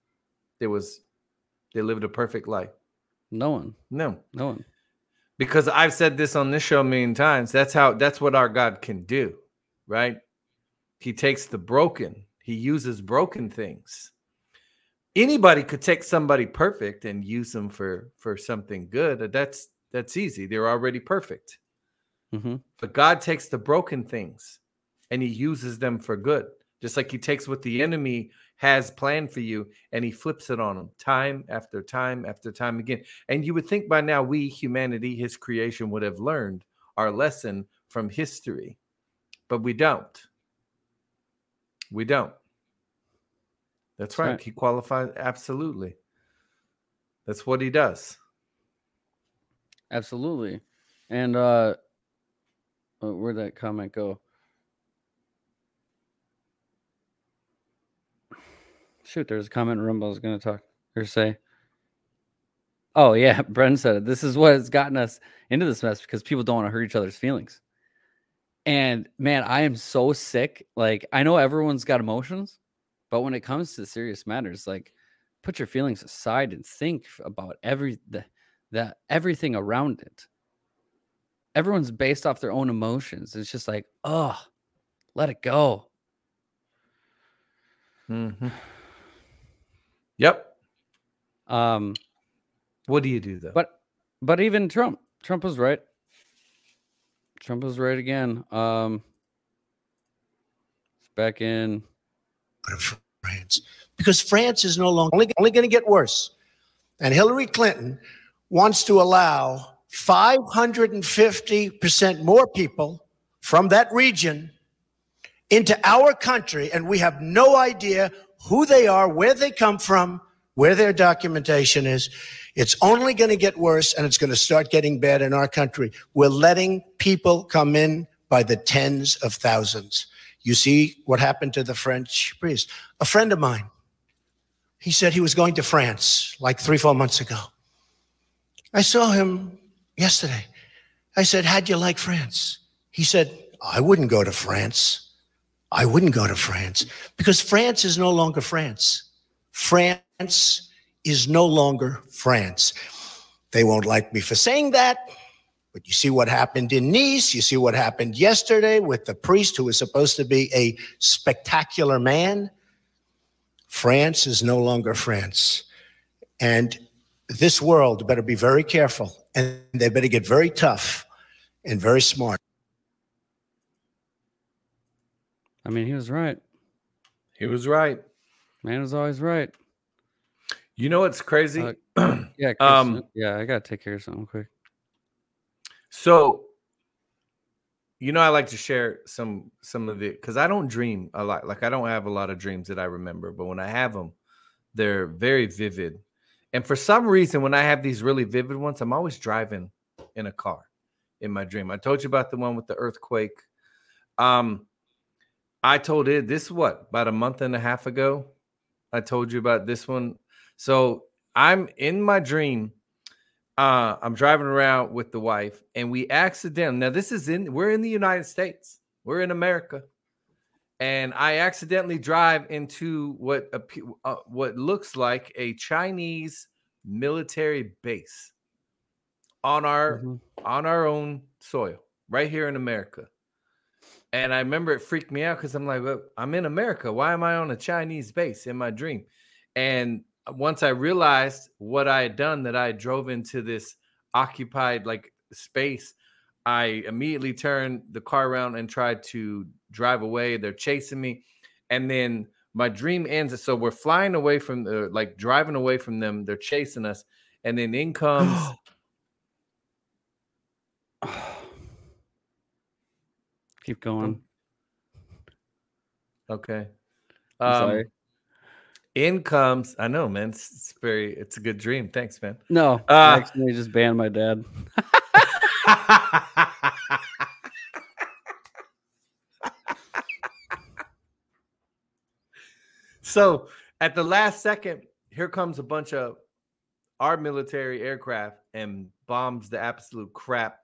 There was they lived a perfect life. No one. No. No one. Because I've said this on this show a million times. That's how that's what our God can do, right? He takes the broken, he uses broken things. Anybody could take somebody perfect and use them for for something good. That's that's easy. They're already perfect. Mm-hmm. But God takes the broken things and he uses them for good. Just like he takes what the enemy has planned for you and he flips it on them time after time after time again. And you would think by now we, humanity, his creation, would have learned our lesson from history, but we don't. We don't. That's That's right. right. He qualifies absolutely. That's what he does. Absolutely. And uh oh, where'd that comment go? Shoot, there's a comment Rumble I was gonna talk or say. Oh yeah, Bren said it. This is what has gotten us into this mess because people don't want to hurt each other's feelings. And man, I am so sick. Like I know everyone's got emotions, but when it comes to serious matters, like put your feelings aside and think about every the, the everything around it. Everyone's based off their own emotions. It's just like, oh, let it go. Mhm. Yep. Um, What do you do though? but but even Trump, Trump was right. Trump was right again. Um, it's back in France because France is no longer only, only going to get worse. And Hillary Clinton wants to allow 550% more people from that region into our country, and we have no idea who they are, where they come from, where their documentation is. It's only going to get worse and it's going to start getting bad in our country. We're letting people come in by the tens of thousands. You see what happened to the French priest. A friend of mine, he said he was going to France like three, four months ago. I saw him yesterday. I said, How'd you like France? He said, I wouldn't go to France. I wouldn't go to France because France is no longer France. France is no longer France. They won't like me for saying that, but you see what happened in Nice. You see what happened yesterday with the priest who was supposed to be a spectacular man. France is no longer France. And this world better be very careful and they better get very tough and very smart. I mean, he was right. He was right. Man was always right. You know what's crazy? Uh, yeah, Um, yeah. I gotta take care of something quick. So, you know, I like to share some some of it because I don't dream a lot. Like I don't have a lot of dreams that I remember, but when I have them, they're very vivid. And for some reason, when I have these really vivid ones, I'm always driving in a car in my dream. I told you about the one with the earthquake. Um, I told it this what about a month and a half ago. I told you about this one. So I'm in my dream. Uh, I'm driving around with the wife, and we accidentally now this is in we're in the United States, we're in America, and I accidentally drive into what appe- uh, what looks like a Chinese military base on our on our own soil, right here in America. And I remember it freaked me out because I'm like, well, I'm in America. Why am I on a Chinese base in my dream? And once I realized what I had done, that I drove into this occupied like space, I immediately turned the car around and tried to drive away. They're chasing me. And then my dream ends. So we're flying away from the like driving away from them. They're chasing us. And then in comes Keep going. Okay. I'm Um, sorry. In comes, I know, man. It's, it's very, it's a good dream. Thanks, man. No, Uh, I accidentally just banned my dad. so at the last second, here comes a bunch of our military aircraft and bombs the absolute crap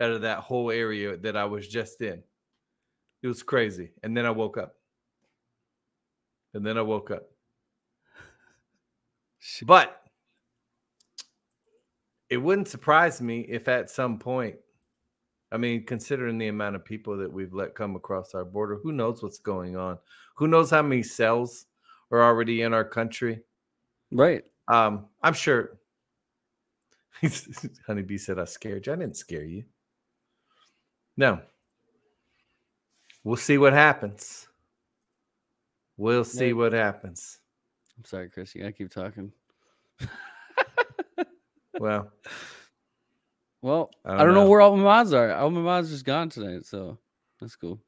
out of that whole area that I was just in. It was crazy. And then I woke up. And then I woke up. But it wouldn't surprise me if at some point, I mean, considering the amount of people that we've let come across our border, who knows what's going on? Who knows how many cells are already in our country? Right. Um, I'm sure. Honeybee said I scared you. I didn't scare you. No. We'll see what happens. We'll see Yeah. what happens. I'm sorry, Chris. You gotta keep talking. Well, Well, I I don't don't, know. know. where all my mods are. All my mods just gone tonight, so that's cool.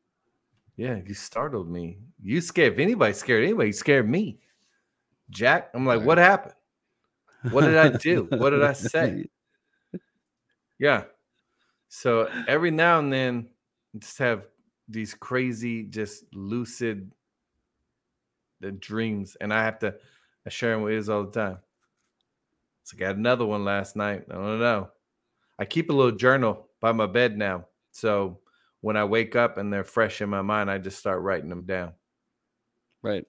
yeah, you startled me. You scared if anybody scared anybody, you scared me. Jack, I'm like, what happened? What did I do? what did I say? Yeah. So every now and then, just have these crazy, just lucid the dreams, and I have to I share them with Iz all the time. So I got another one last night. I don't know. I keep a little journal by my bed now, so when I wake up and they're fresh in my mind, I just start writing them down. Right.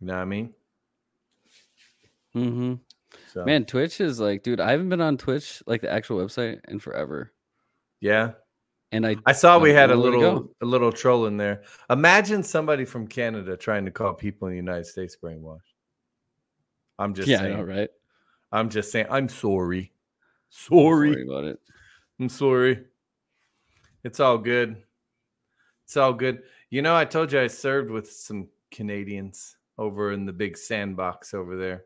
You know what I mean? Mm-hmm. So Man, Twitch is like, dude, I haven't been on Twitch, like the actual website, in forever. yeah. And I I saw we don't had a know where to little a little troll in there. Imagine somebody from Canada trying to call people in the United States brainwashed. I'm just yeah, I saying. know, right? I'm just saying. I'm sorry. I'm Sorry. sorry about it. I'm sorry. It's all good. It's all good. You know, I told you I served with some Canadians over in the big sandbox over there.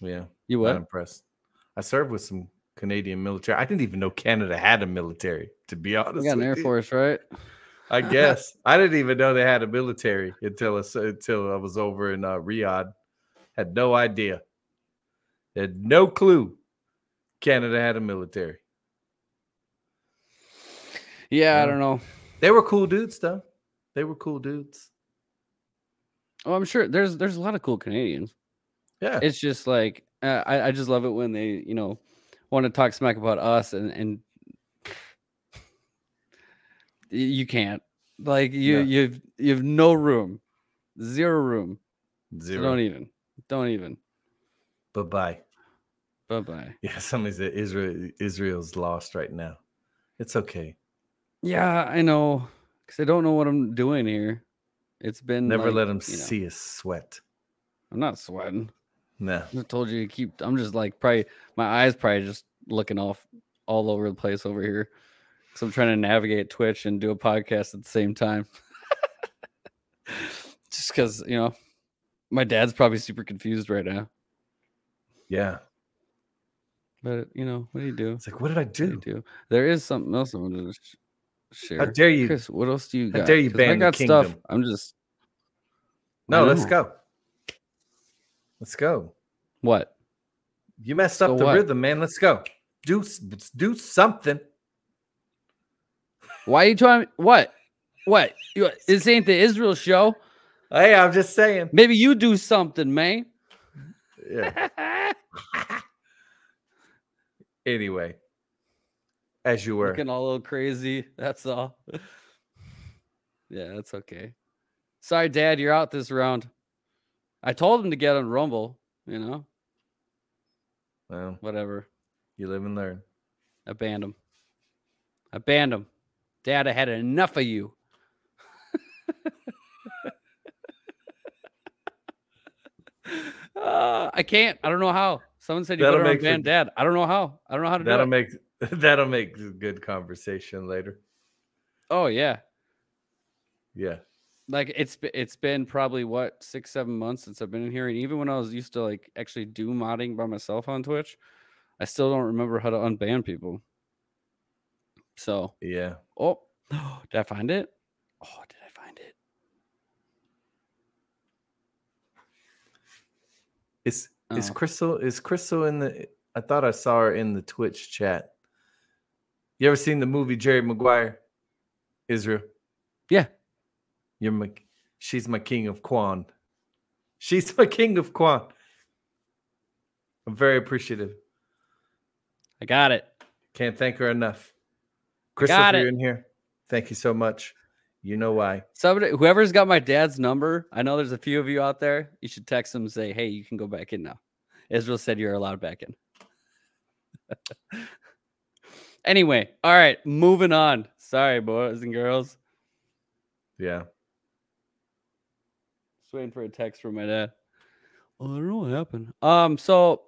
Yeah. You Not what? impressed. I served with some Canadian military. I didn't even know Canada had a military, to be honest. We got an Air. Force, right? I guess I didn't even know they had a military until until I was over in uh, Riyadh. Had no idea. Had no clue Canada had a military. Yeah, I don't know. They were cool dudes, though. They were cool dudes. Oh, I'm sure there's there's a lot of cool Canadians. Yeah. It's just like uh, I I just love it when they you know want to talk smack about us and and you can't like you No. you've you've no room, zero room. So Zero. don't even don't even. Bye bye. Bye bye. Yeah, somebody said uh, Israel Israel's lost right now. It's okay. Yeah, I know because I don't know what I'm doing here. It's been Never like, let them you know, see us sweat. I'm not sweating. No. I told you to keep. I'm just like probably my eyes probably just looking off all over the place over here. So I'm trying to navigate Twitch and do a podcast at the same time. just because you know, my dad's probably super confused right now. Yeah. But you know, what do you do? It's like, what did I do? do? There is something else I wanted to sh- share. How dare you- Chris? What else do you how got? dare you I ban the got stuff. I'm just. No, let's go. Let's go. What? You messed up So the what? rhythm, man. Let's go. Do let's do something. Why are you trying? What? What? You, this ain't the Israel show. Hey, I'm just saying. Maybe you do something, man. Yeah. anyway, as you were. Looking all a little crazy. That's all. yeah, that's okay. Sorry, Dad, you're out this round. I told him to get on Rumble, you know, Well, whatever. you live and learn. I banned him. I banned him. Dad, I had enough of you. Uh, I can't. I don't know how. Someone said you That'll better make unban Dad. I don't know how. I don't know how to do That'll it. make that'll make good conversation later. oh yeah, Yeah. Like it's it's been probably what six seven months since I've been in here, and even when I was used to like actually do modding by myself on Twitch, I still don't remember how to unban people. So Yeah. oh, did I find it? Oh, did I find it? Is is Oh. Crystal is Crystal in the I thought I saw her in the Twitch chat. You ever seen the movie Jerry Maguire? Israel. Yeah. You're my she's my king of Quan. She's my king of Quan. I'm very appreciative. I got it. Can't thank her enough. Crystal, if you're in here. Thank you so much. You know why. Somebody, whoever's got my dad's number, I know there's a few of you out there. You should text them and say, "Hey, you can go back in now." Israel said you're allowed back in. anyway, all right, moving on. Sorry, boys and girls. Yeah. Waiting for a text from my dad. Well, I don't know what happened. Um, so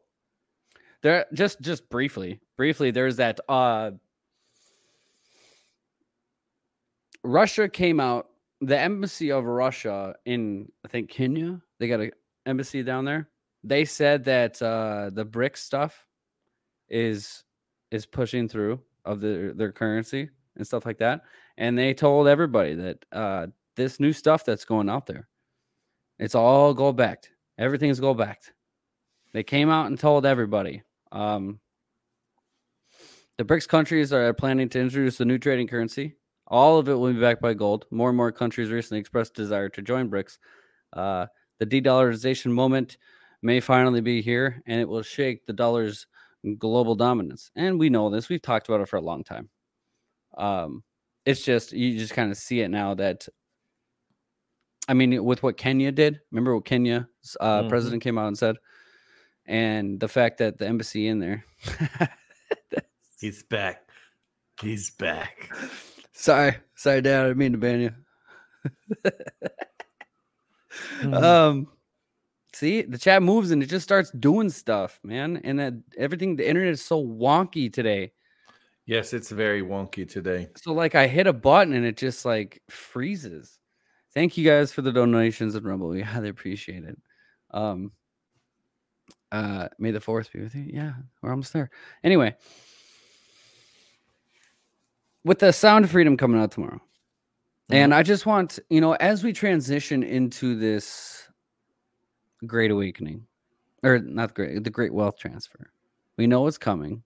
there just just briefly, briefly, there's that uh Russia came out, the embassy of Russia in I think Kenya, they got an embassy down there. They said that uh the BRIC stuff is is pushing through of their their currency and stuff like that. And they told everybody that uh this new stuff that's going out there, it's all gold backed. Everything's gold backed. They came out and told everybody. Um, the BRICS countries are planning to introduce the new trading currency. All of it will be backed by gold. More and more countries recently expressed desire to join BRICS. Uh, the de-dollarization moment may finally be here, and it will shake the dollar's global dominance. And we know this. We've talked about it for a long time. Um, it's just you just kind of see it now that I mean, with what Kenya did, remember what Kenya's uh, Mhm. president came out and said, and the fact that the embassy in there. He's back. He's back. sorry, sorry, Dad, I didn't mean to ban you. Hmm. um, see, the chat moves and it just starts doing stuff, man, and that everything. The internet is so wonky today. Yes, it's very wonky today. So like I hit a button and it just like freezes. Thank you guys for the donations and Rumble. We highly appreciate it. Um Uh, may the fourth be with you. Yeah, we're almost there. Anyway, with the Sound of Freedom coming out tomorrow, and I just want you know as we transition into this Great Awakening, or not great, the Great Wealth Transfer, we know it's coming.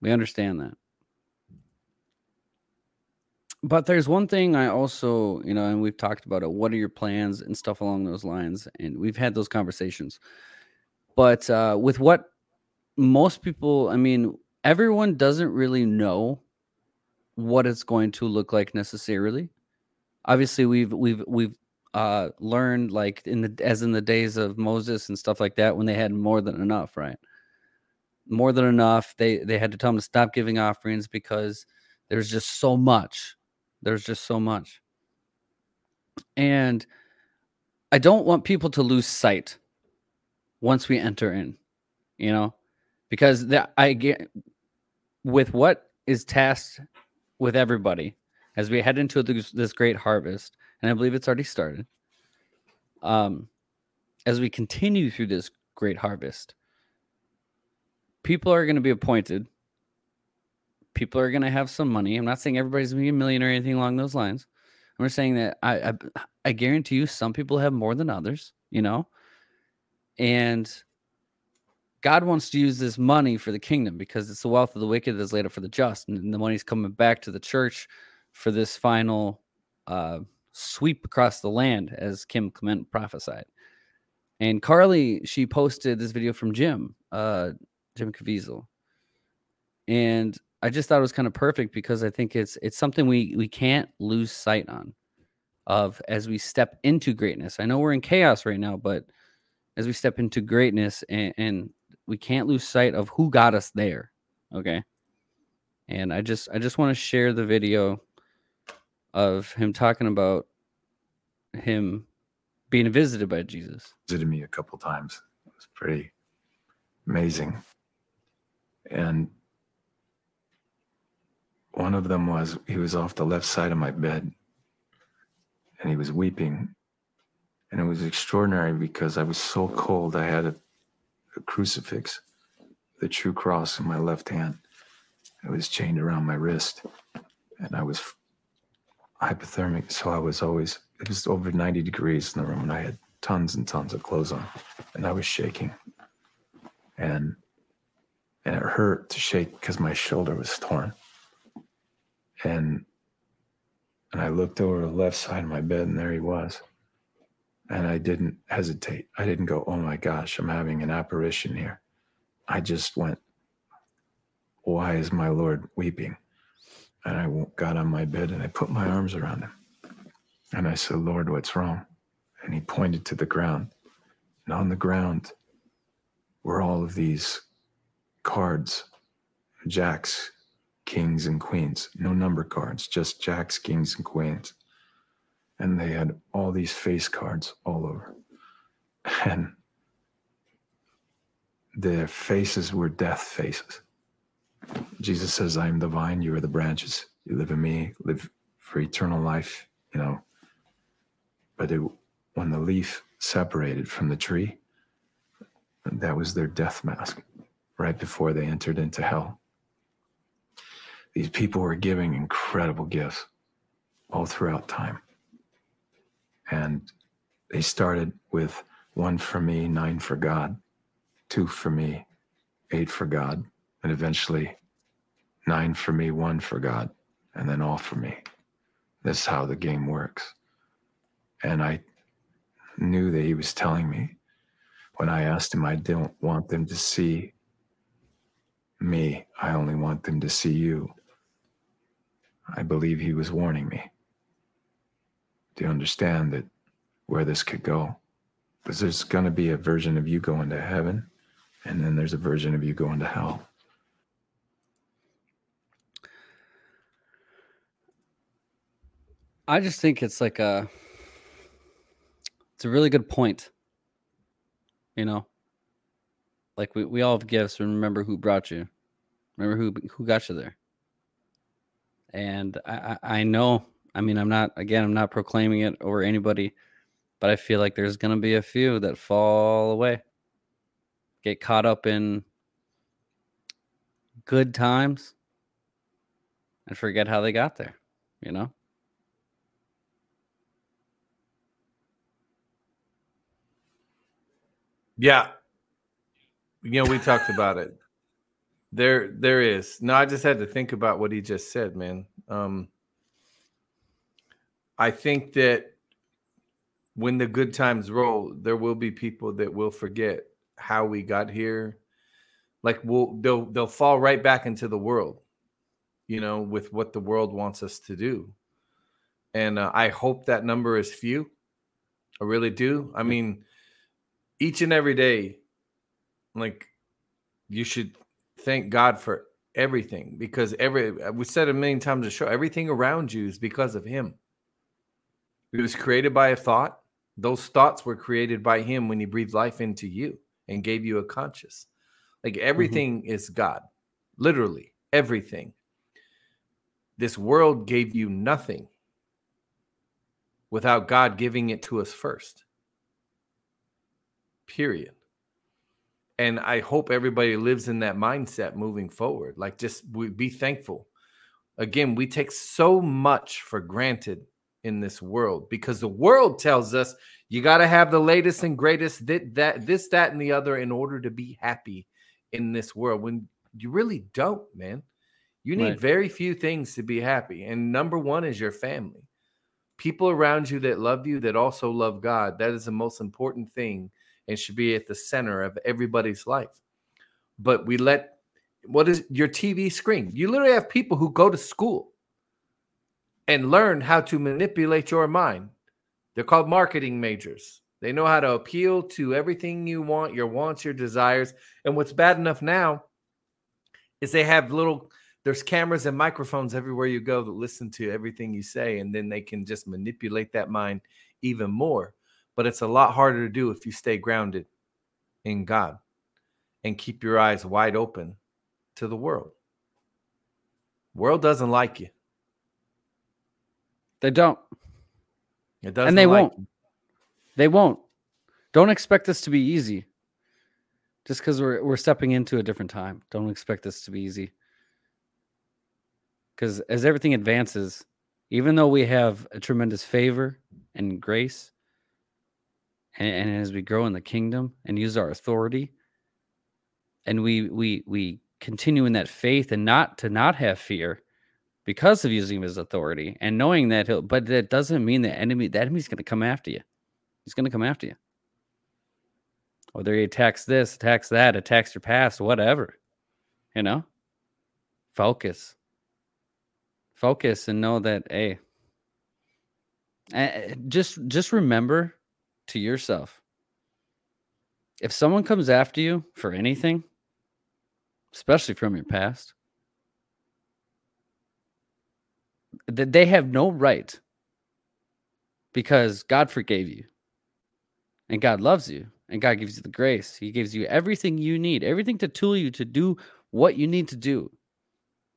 We understand that. But there's one thing I also, you know, and we've talked about it. What are your plans and stuff along those lines? And we've had those conversations. But uh, with what most people, I mean, everyone doesn't really know what it's going to look like necessarily. Obviously, we've we've we've uh, learned like in the as in the days of Moses and stuff like that when they had more than enough, right? More than enough. They they had to tell them to stop giving offerings because there's just so much. There's just so much. And I don't want people to lose sight once we enter in, you know, because that I get with what is tasked with everybody as we head into this, this great harvest, and I believe it's already started. Um, as we continue through this great harvest, people are going to be appointed. People are going to have some money. I'm not saying everybody's going to be a million or anything along those lines. I'm just saying that I, I I guarantee you some people have more than others, you know. And God wants to use this money for the kingdom because it's the wealth of the wicked that's laid up for the just, and the money's coming back to the church for this final uh, sweep across the land, as Kim Clement prophesied. And Carly, she posted this video from Jim, uh, Jim Caviezel, and I just thought it was kind of perfect because I think it's it's something we we can't lose sight on of as we step into greatness. I know we're in chaos right now, but as we step into greatness and, and we can't lose sight of who got us there. Okay. And I just I just want to share the video of him talking about him being visited by Jesus. visited me a couple times. It was pretty amazing. And one of them was he was off the left side of my bed and he was weeping. And it was extraordinary because I was so cold. I had a, a crucifix, the true cross in my left hand. It was chained around my wrist. And I was hypothermic. So I was always, it was over 90 degrees in the room and I had tons and tons of clothes on and I was shaking. And and it hurt to shake because my shoulder was torn. And and I looked over the left side of my bed and there he was. And I didn't hesitate. I didn't go, oh my gosh, I'm having an apparition here. I just went, why is my Lord weeping? And I got on my bed and I put my arms around him. And I said, Lord, what's wrong? And he pointed to the ground. And on the ground were all of these cards jacks, kings, and queens. No number cards, just jacks, kings, and queens. And they had all these face cards all over. And their faces were death faces. Jesus says, I am the vine, you are the branches. You live in me, live for eternal life, you know. But it, when the leaf separated from the tree, that was their death mask right before they entered into hell. These people were giving incredible gifts all throughout time. And they started with one for me, nine for God, two for me, eight for God, and eventually nine for me, one for God, and then all for me. This is how the game works. And I knew that he was telling me when I asked him, I don't want them to see me, I only want them to see you. I believe he was warning me. Do you understand that where this could go? Because there's going to be a version of you going to heaven, and then there's a version of you going to hell. I just think it's like a it's a really good point. You know, like we, we all have gifts remember who brought you. Remember who who got you there. And I, I, know, I mean, I'm not again, I'm not proclaiming it over anybody, but I feel like there's gonna be a few that fall away. get caught up in good times and forget how they got there, you know? Yeah. You know, we talked about it. There there is. No, I just had to think about what he just said, man. Um I think that when the good times roll, there will be people that will forget how we got here. Like we'll they'll they'll fall right back into the world, you know, with what the world wants us to do. And uh, I hope that number is few. I really do. I mean, each and every day, like you should thank God for everything because every we said a million times to show everything around you is because of Him. It was created by a thought. Those thoughts were created by Him when He breathed life into you and gave you a conscious. Like everything mm-hmm. is God, literally everything. This world gave you nothing without God giving it to us first. Period. And I hope everybody lives in that mindset moving forward. Like, just be thankful. Again, we take so much for granted in this world because the world tells us you got to have the latest and greatest that, that this that and the other in order to be happy in this world when you really don't man you need right. very few things to be happy and number one is your family people around you that love you that also love god that is the most important thing and should be at the center of everybody's life but we let what is your tv screen you literally have people who go to school and learn how to manipulate your mind they're called marketing majors. They know how to appeal to everything you want, your wants, your desires. And what's bad enough now is they have little there's cameras and microphones everywhere you go that listen to everything you say and then they can just manipulate that mind even more. But it's a lot harder to do if you stay grounded in God and keep your eyes wide open to the world. World doesn't like you. They don't. It doesn't and they like won't. They won't. Don't expect this to be easy. Just because we're we're stepping into a different time, don't expect this to be easy. Because as everything advances, even though we have a tremendous favor and grace, and, and as we grow in the kingdom and use our authority, and we we we continue in that faith and not to not have fear, because of using his authority and knowing that he'll but that doesn't mean the enemy the enemy's going to come after you. He's going to come after you. Whether he attacks this attacks that attacks your past whatever you know? Focus. Focus and know that hey eh, eh, just just remember to yourself if someone comes after you for anything especially from your past that they have no right because God forgave you and God loves you and God gives you the grace. He gives you everything you need, everything to tool you to do what you need to do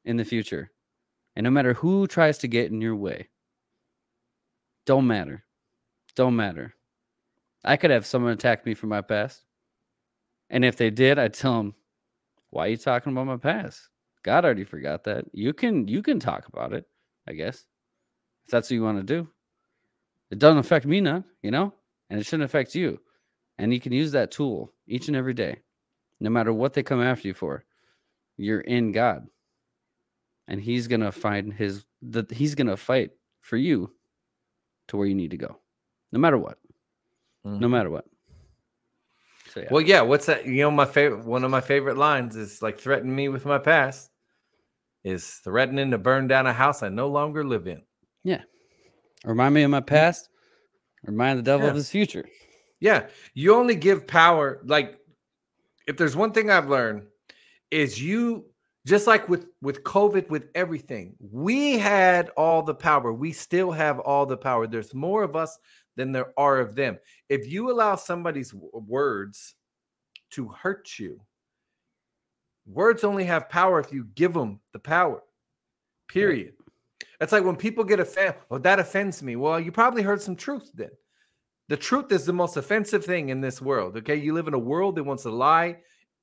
in the future. And no matter who tries to get in your way, don't matter. Don't matter. I could have someone attack me from my past. And if they did, I'd tell them, why are you talking about my past? God already forgot that. You can you can talk about it. I guess. If that's what you want to do. It doesn't affect me none, you know? And it shouldn't affect you. And you can use that tool each and every day. No matter what they come after you for. You're in God. And he's gonna find his the he's gonna fight for you to where you need to go. No matter what. Mm-hmm. No matter what. So, yeah. Well, yeah. What's that? You know, my favorite one of my favorite lines is like threaten me with my past is threatening to burn down a house I no longer live in. Yeah. Remind me of my past. Remind the devil yeah. of his future. Yeah. You only give power. Like, if there's one thing I've learned, is you just like with with COVID, with everything, we had all the power. We still have all the power. There's more of us than there are of them. If you allow somebody's words to hurt you, Words only have power if you give them the power. Period. That's like when people get offended. Well, that offends me. Well, you probably heard some truth then. The truth is the most offensive thing in this world. Okay. You live in a world that wants to lie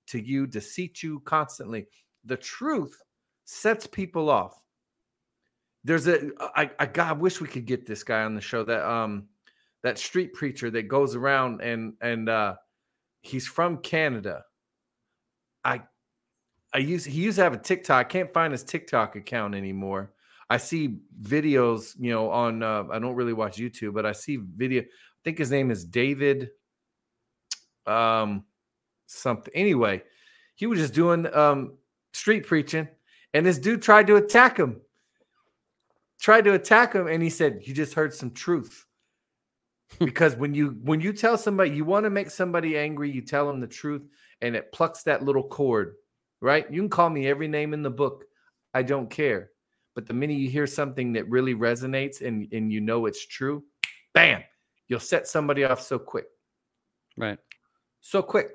to you, deceit you constantly. The truth sets people off. There's a I, I God I wish we could get this guy on the show that um that street preacher that goes around and and uh he's from Canada. I I use he used to have a TikTok. I can't find his TikTok account anymore. I see videos, you know, on uh, I don't really watch YouTube, but I see video. I think his name is David um something. Anyway, he was just doing um street preaching and this dude tried to attack him. Tried to attack him and he said, "You just heard some truth." Because when you when you tell somebody you want to make somebody angry, you tell them the truth and it plucks that little cord, right? You can call me every name in the book. I don't care. But the minute you hear something that really resonates and, and you know it's true, bam, you'll set somebody off so quick. Right. So quick.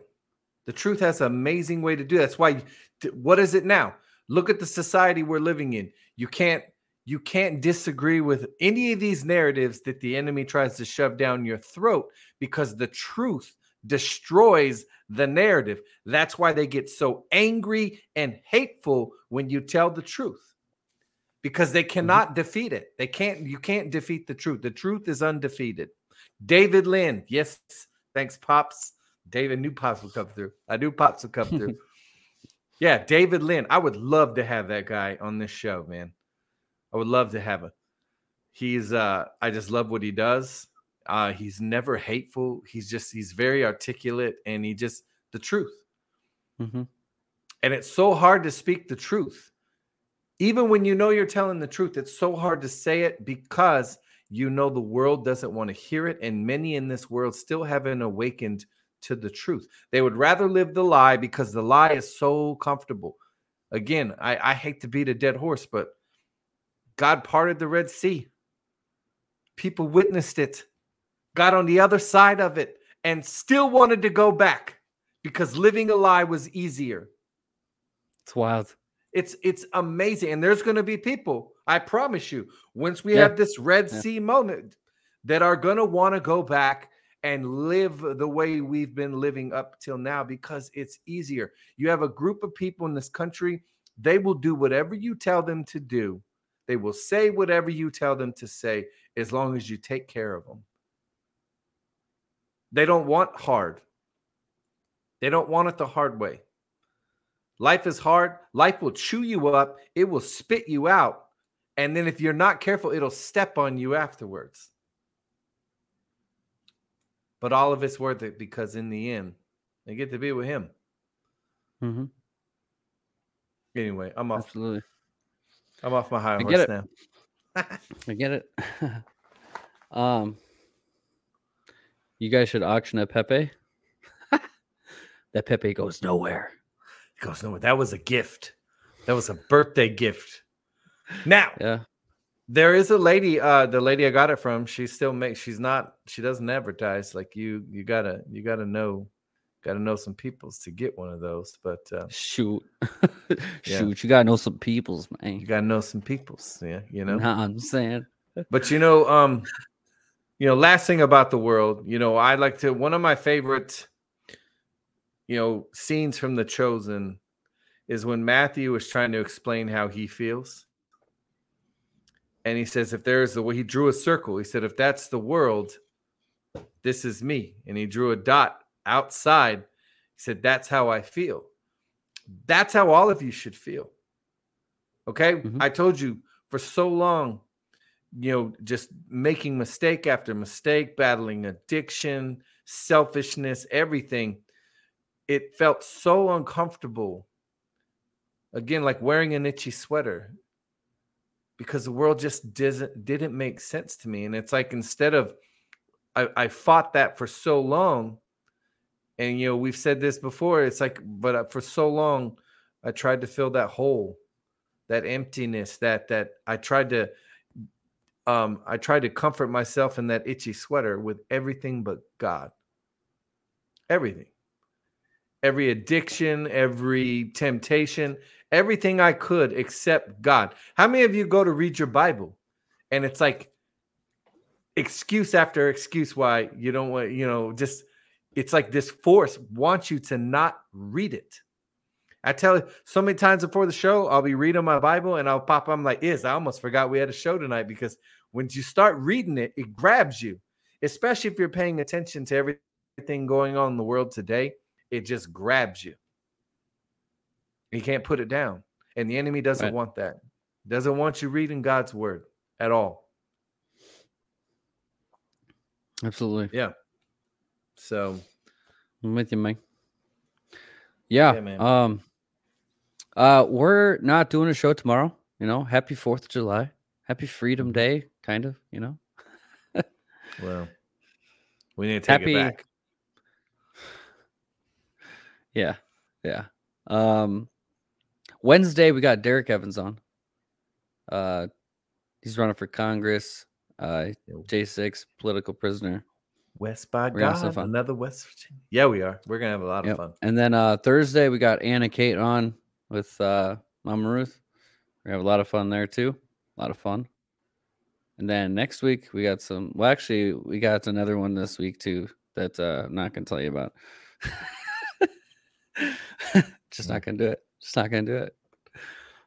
The truth has an amazing way to do. That's why. What is it now? Look at the society we're living in. You can't you can't disagree with any of these narratives that the enemy tries to shove down your throat because the truth destroys the narrative. That's why they get so angry and hateful when you tell the truth. Because they mm-hmm. cannot defeat it. They can't you can't defeat the truth. The truth is undefeated. David Lynn, yes, thanks pops. David new pops will come through. I knew pops will come through. yeah, David Lynn. I would love to have that guy on this show, man. I would love to have him. He's uh I just love what he does. Uh he's never hateful. He's just he's very articulate and he just the truth. Mhm. And it's so hard to speak the truth. Even when you know you're telling the truth, it's so hard to say it because you know the world doesn't want to hear it and many in this world still haven't awakened to the truth. They would rather live the lie because the lie is so comfortable. Again, I, I hate to beat a dead horse, but God parted the Red Sea. People witnessed it, got on the other side of it, and still wanted to go back because living a lie was easier. It's wild. It's it's amazing. And there's going to be people, I promise you, once we Yeah. have this Red Yeah. Sea moment, that are going to want to go back and live the way we've been living up till now because it's easier. You have a group of people in this country, they will do whatever you tell them to do. They will say whatever you tell them to say as long as you take care of them. They don't want hard. They don't want it the hard way. Life is hard. Life will chew you up, it will spit you out. And then if you're not careful, it'll step on you afterwards. But all of it's worth it because in the end, they get to be with him. Mm-hmm. Anyway, I'm off. Absolutely. I'm off my high I horse get it. now. I get it. um, you guys should auction a Pepe. that Pepe goes nowhere. It goes nowhere. That was a gift. That was a birthday gift. Now, Yeah. there is a lady, uh, the lady I got it from, she still makes she's not she doesn't advertise. Like you you gotta you gotta know gotta know some peoples to get one of those. But uh Shoot. Yeah. Shoot, you gotta know some peoples, man. you gotta know some peoples, yeah, you know. Nah, I'm saying. But you know, um, you know, last thing about the world, you know, I like to one of my favorite, you know, scenes from The Chosen is when Matthew is trying to explain how he feels. And he says, if there's the way he drew a circle, he said, if that's the world, this is me. And he drew a dot outside. He said, that's how I feel. That's how all of you should feel. Okay. Mm-hmm. I told you for so long, you know, just making mistake after mistake, battling addiction, selfishness, everything. It felt so uncomfortable. Again, like wearing an itchy sweater because the world just doesn't didn't make sense to me. And it's like instead of I, I fought that for so long, and you know, we've said this before, it's like, but uh, for so long, I tried to fill that hole, that emptiness, that that I tried to um I tried to comfort myself in that itchy sweater with everything but God. Everything. Every addiction, every temptation, everything I could except God. How many of you go to read your Bible and it's like excuse after excuse why you don't want, you know, just it's like this force wants you to not read it. I tell you so many times before the show, I'll be reading my Bible and I'll pop. I'm like, "Is I almost forgot we had a show tonight because when you start reading it, it grabs you, especially if you're paying attention to everything going on in the world today. It just grabs you. You can't put it down, and the enemy doesn't Right. want that. Doesn't want you reading God's word at all. Absolutely. Yeah. So I'm with you, Mike. Yeah. Yeah, man. Um uh we're not doing a show tomorrow, you know. Happy 4th of July. Happy Freedom Mm-hmm. Day, kind of, you know. well, we need to take Happy it back. Yeah. Yeah. Um Wednesday we got Derrick Evans on. Uh he's running for Congress. Uh J6 political prisoner. West by We're God, another West Virginia. Yeah, we are. We're gonna have a lot of fun. And then uh Thursday we got Anna Kate on with uh Mama Ruth. We have a lot of fun there too. A lot of fun. And then next week we got some well actually we got another one this week too that uh I'm not gonna tell you about. Just not gonna do it. Just not gonna do it.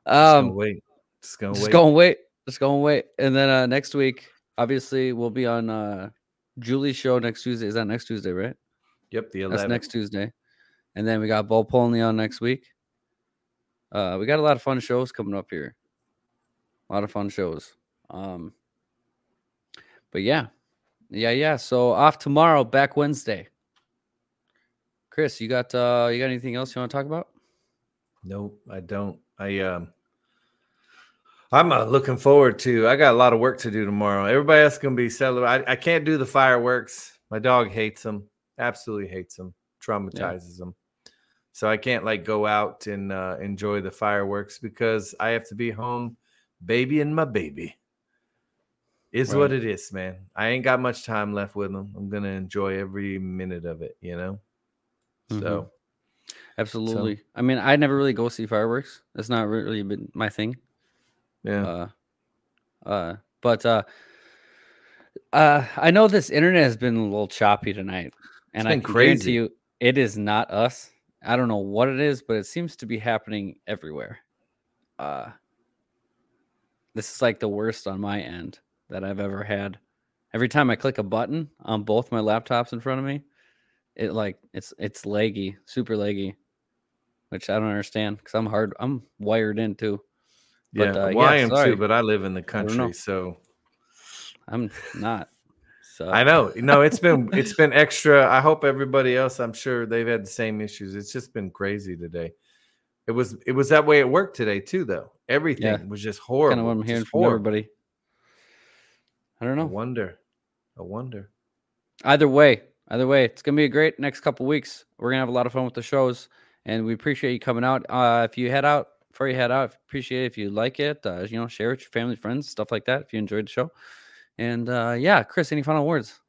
Just Um wait. Just gonna just wait. gonna wait. Just gonna wait. And then uh next week, obviously, we'll be on uh Julie's show next Tuesday. Is that next Tuesday, right? Yep, the That's next Tuesday. And then we got Bo Polny on next week. Uh we got a lot of fun shows coming up here. A lot of fun shows. Um but yeah. Yeah, yeah. So off tomorrow, back Wednesday. Chris, you got uh you got anything else you want to talk about? Nope, I don't. I um I'm uh, looking forward to. I got a lot of work to do tomorrow. Everybody else gonna be celebrating. I, can't do the fireworks. My dog hates them. Absolutely hates them. Traumatizes them. So I can't like go out and uh, enjoy the fireworks because I have to be home, baby and my baby. Is what it is, man. I ain't got much time left with them. I'm gonna enjoy every minute of it. You know. Mhm. So Absolutely. I mean, I never really go see fireworks. That's not really been my thing. Yeah. Uh, uh, but uh, uh, I know this internet has been a little choppy tonight, and I been can guarantee crazy. you, it is not us. I don't know what it is, but it seems to be happening everywhere. Uh, this is like the worst on my end that I've ever had. Every time I click a button on both my laptops in front of me, it like it's it's laggy, super laggy, which I don't understand because I'm hard. I'm wired in too. Yeah, But, uh, well, I am sorry. too, but I live in the country, so I'm not. So I know. No, it's been it's been extra. I hope everybody else. I'm sure they've had the same issues. It's just been crazy today. It was it was that way at work today too, though. Everything Yeah. was just horrible. kind of what I'm hearing from horrible. everybody. I don't I know. wonder. I wonder. Either way, either way, it's gonna be a great next couple weeks. We're gonna have a lot of fun with the shows, and we appreciate you coming out. Uh, if you head out, before you head out, appreciate it if you like it. Uh, you know, share it with your family, friends, stuff like that. If you enjoyed the show, and uh, yeah, Chris, any final words?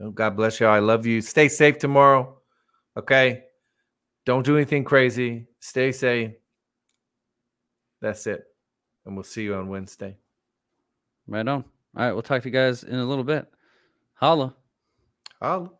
Oh, God bless you. I love you. Stay safe tomorrow. Okay. Don't do anything crazy. Stay safe. That's it. And we'll see you on Wednesday. Right on. All right, we'll talk to you guys in a little bit. Holla. Holla.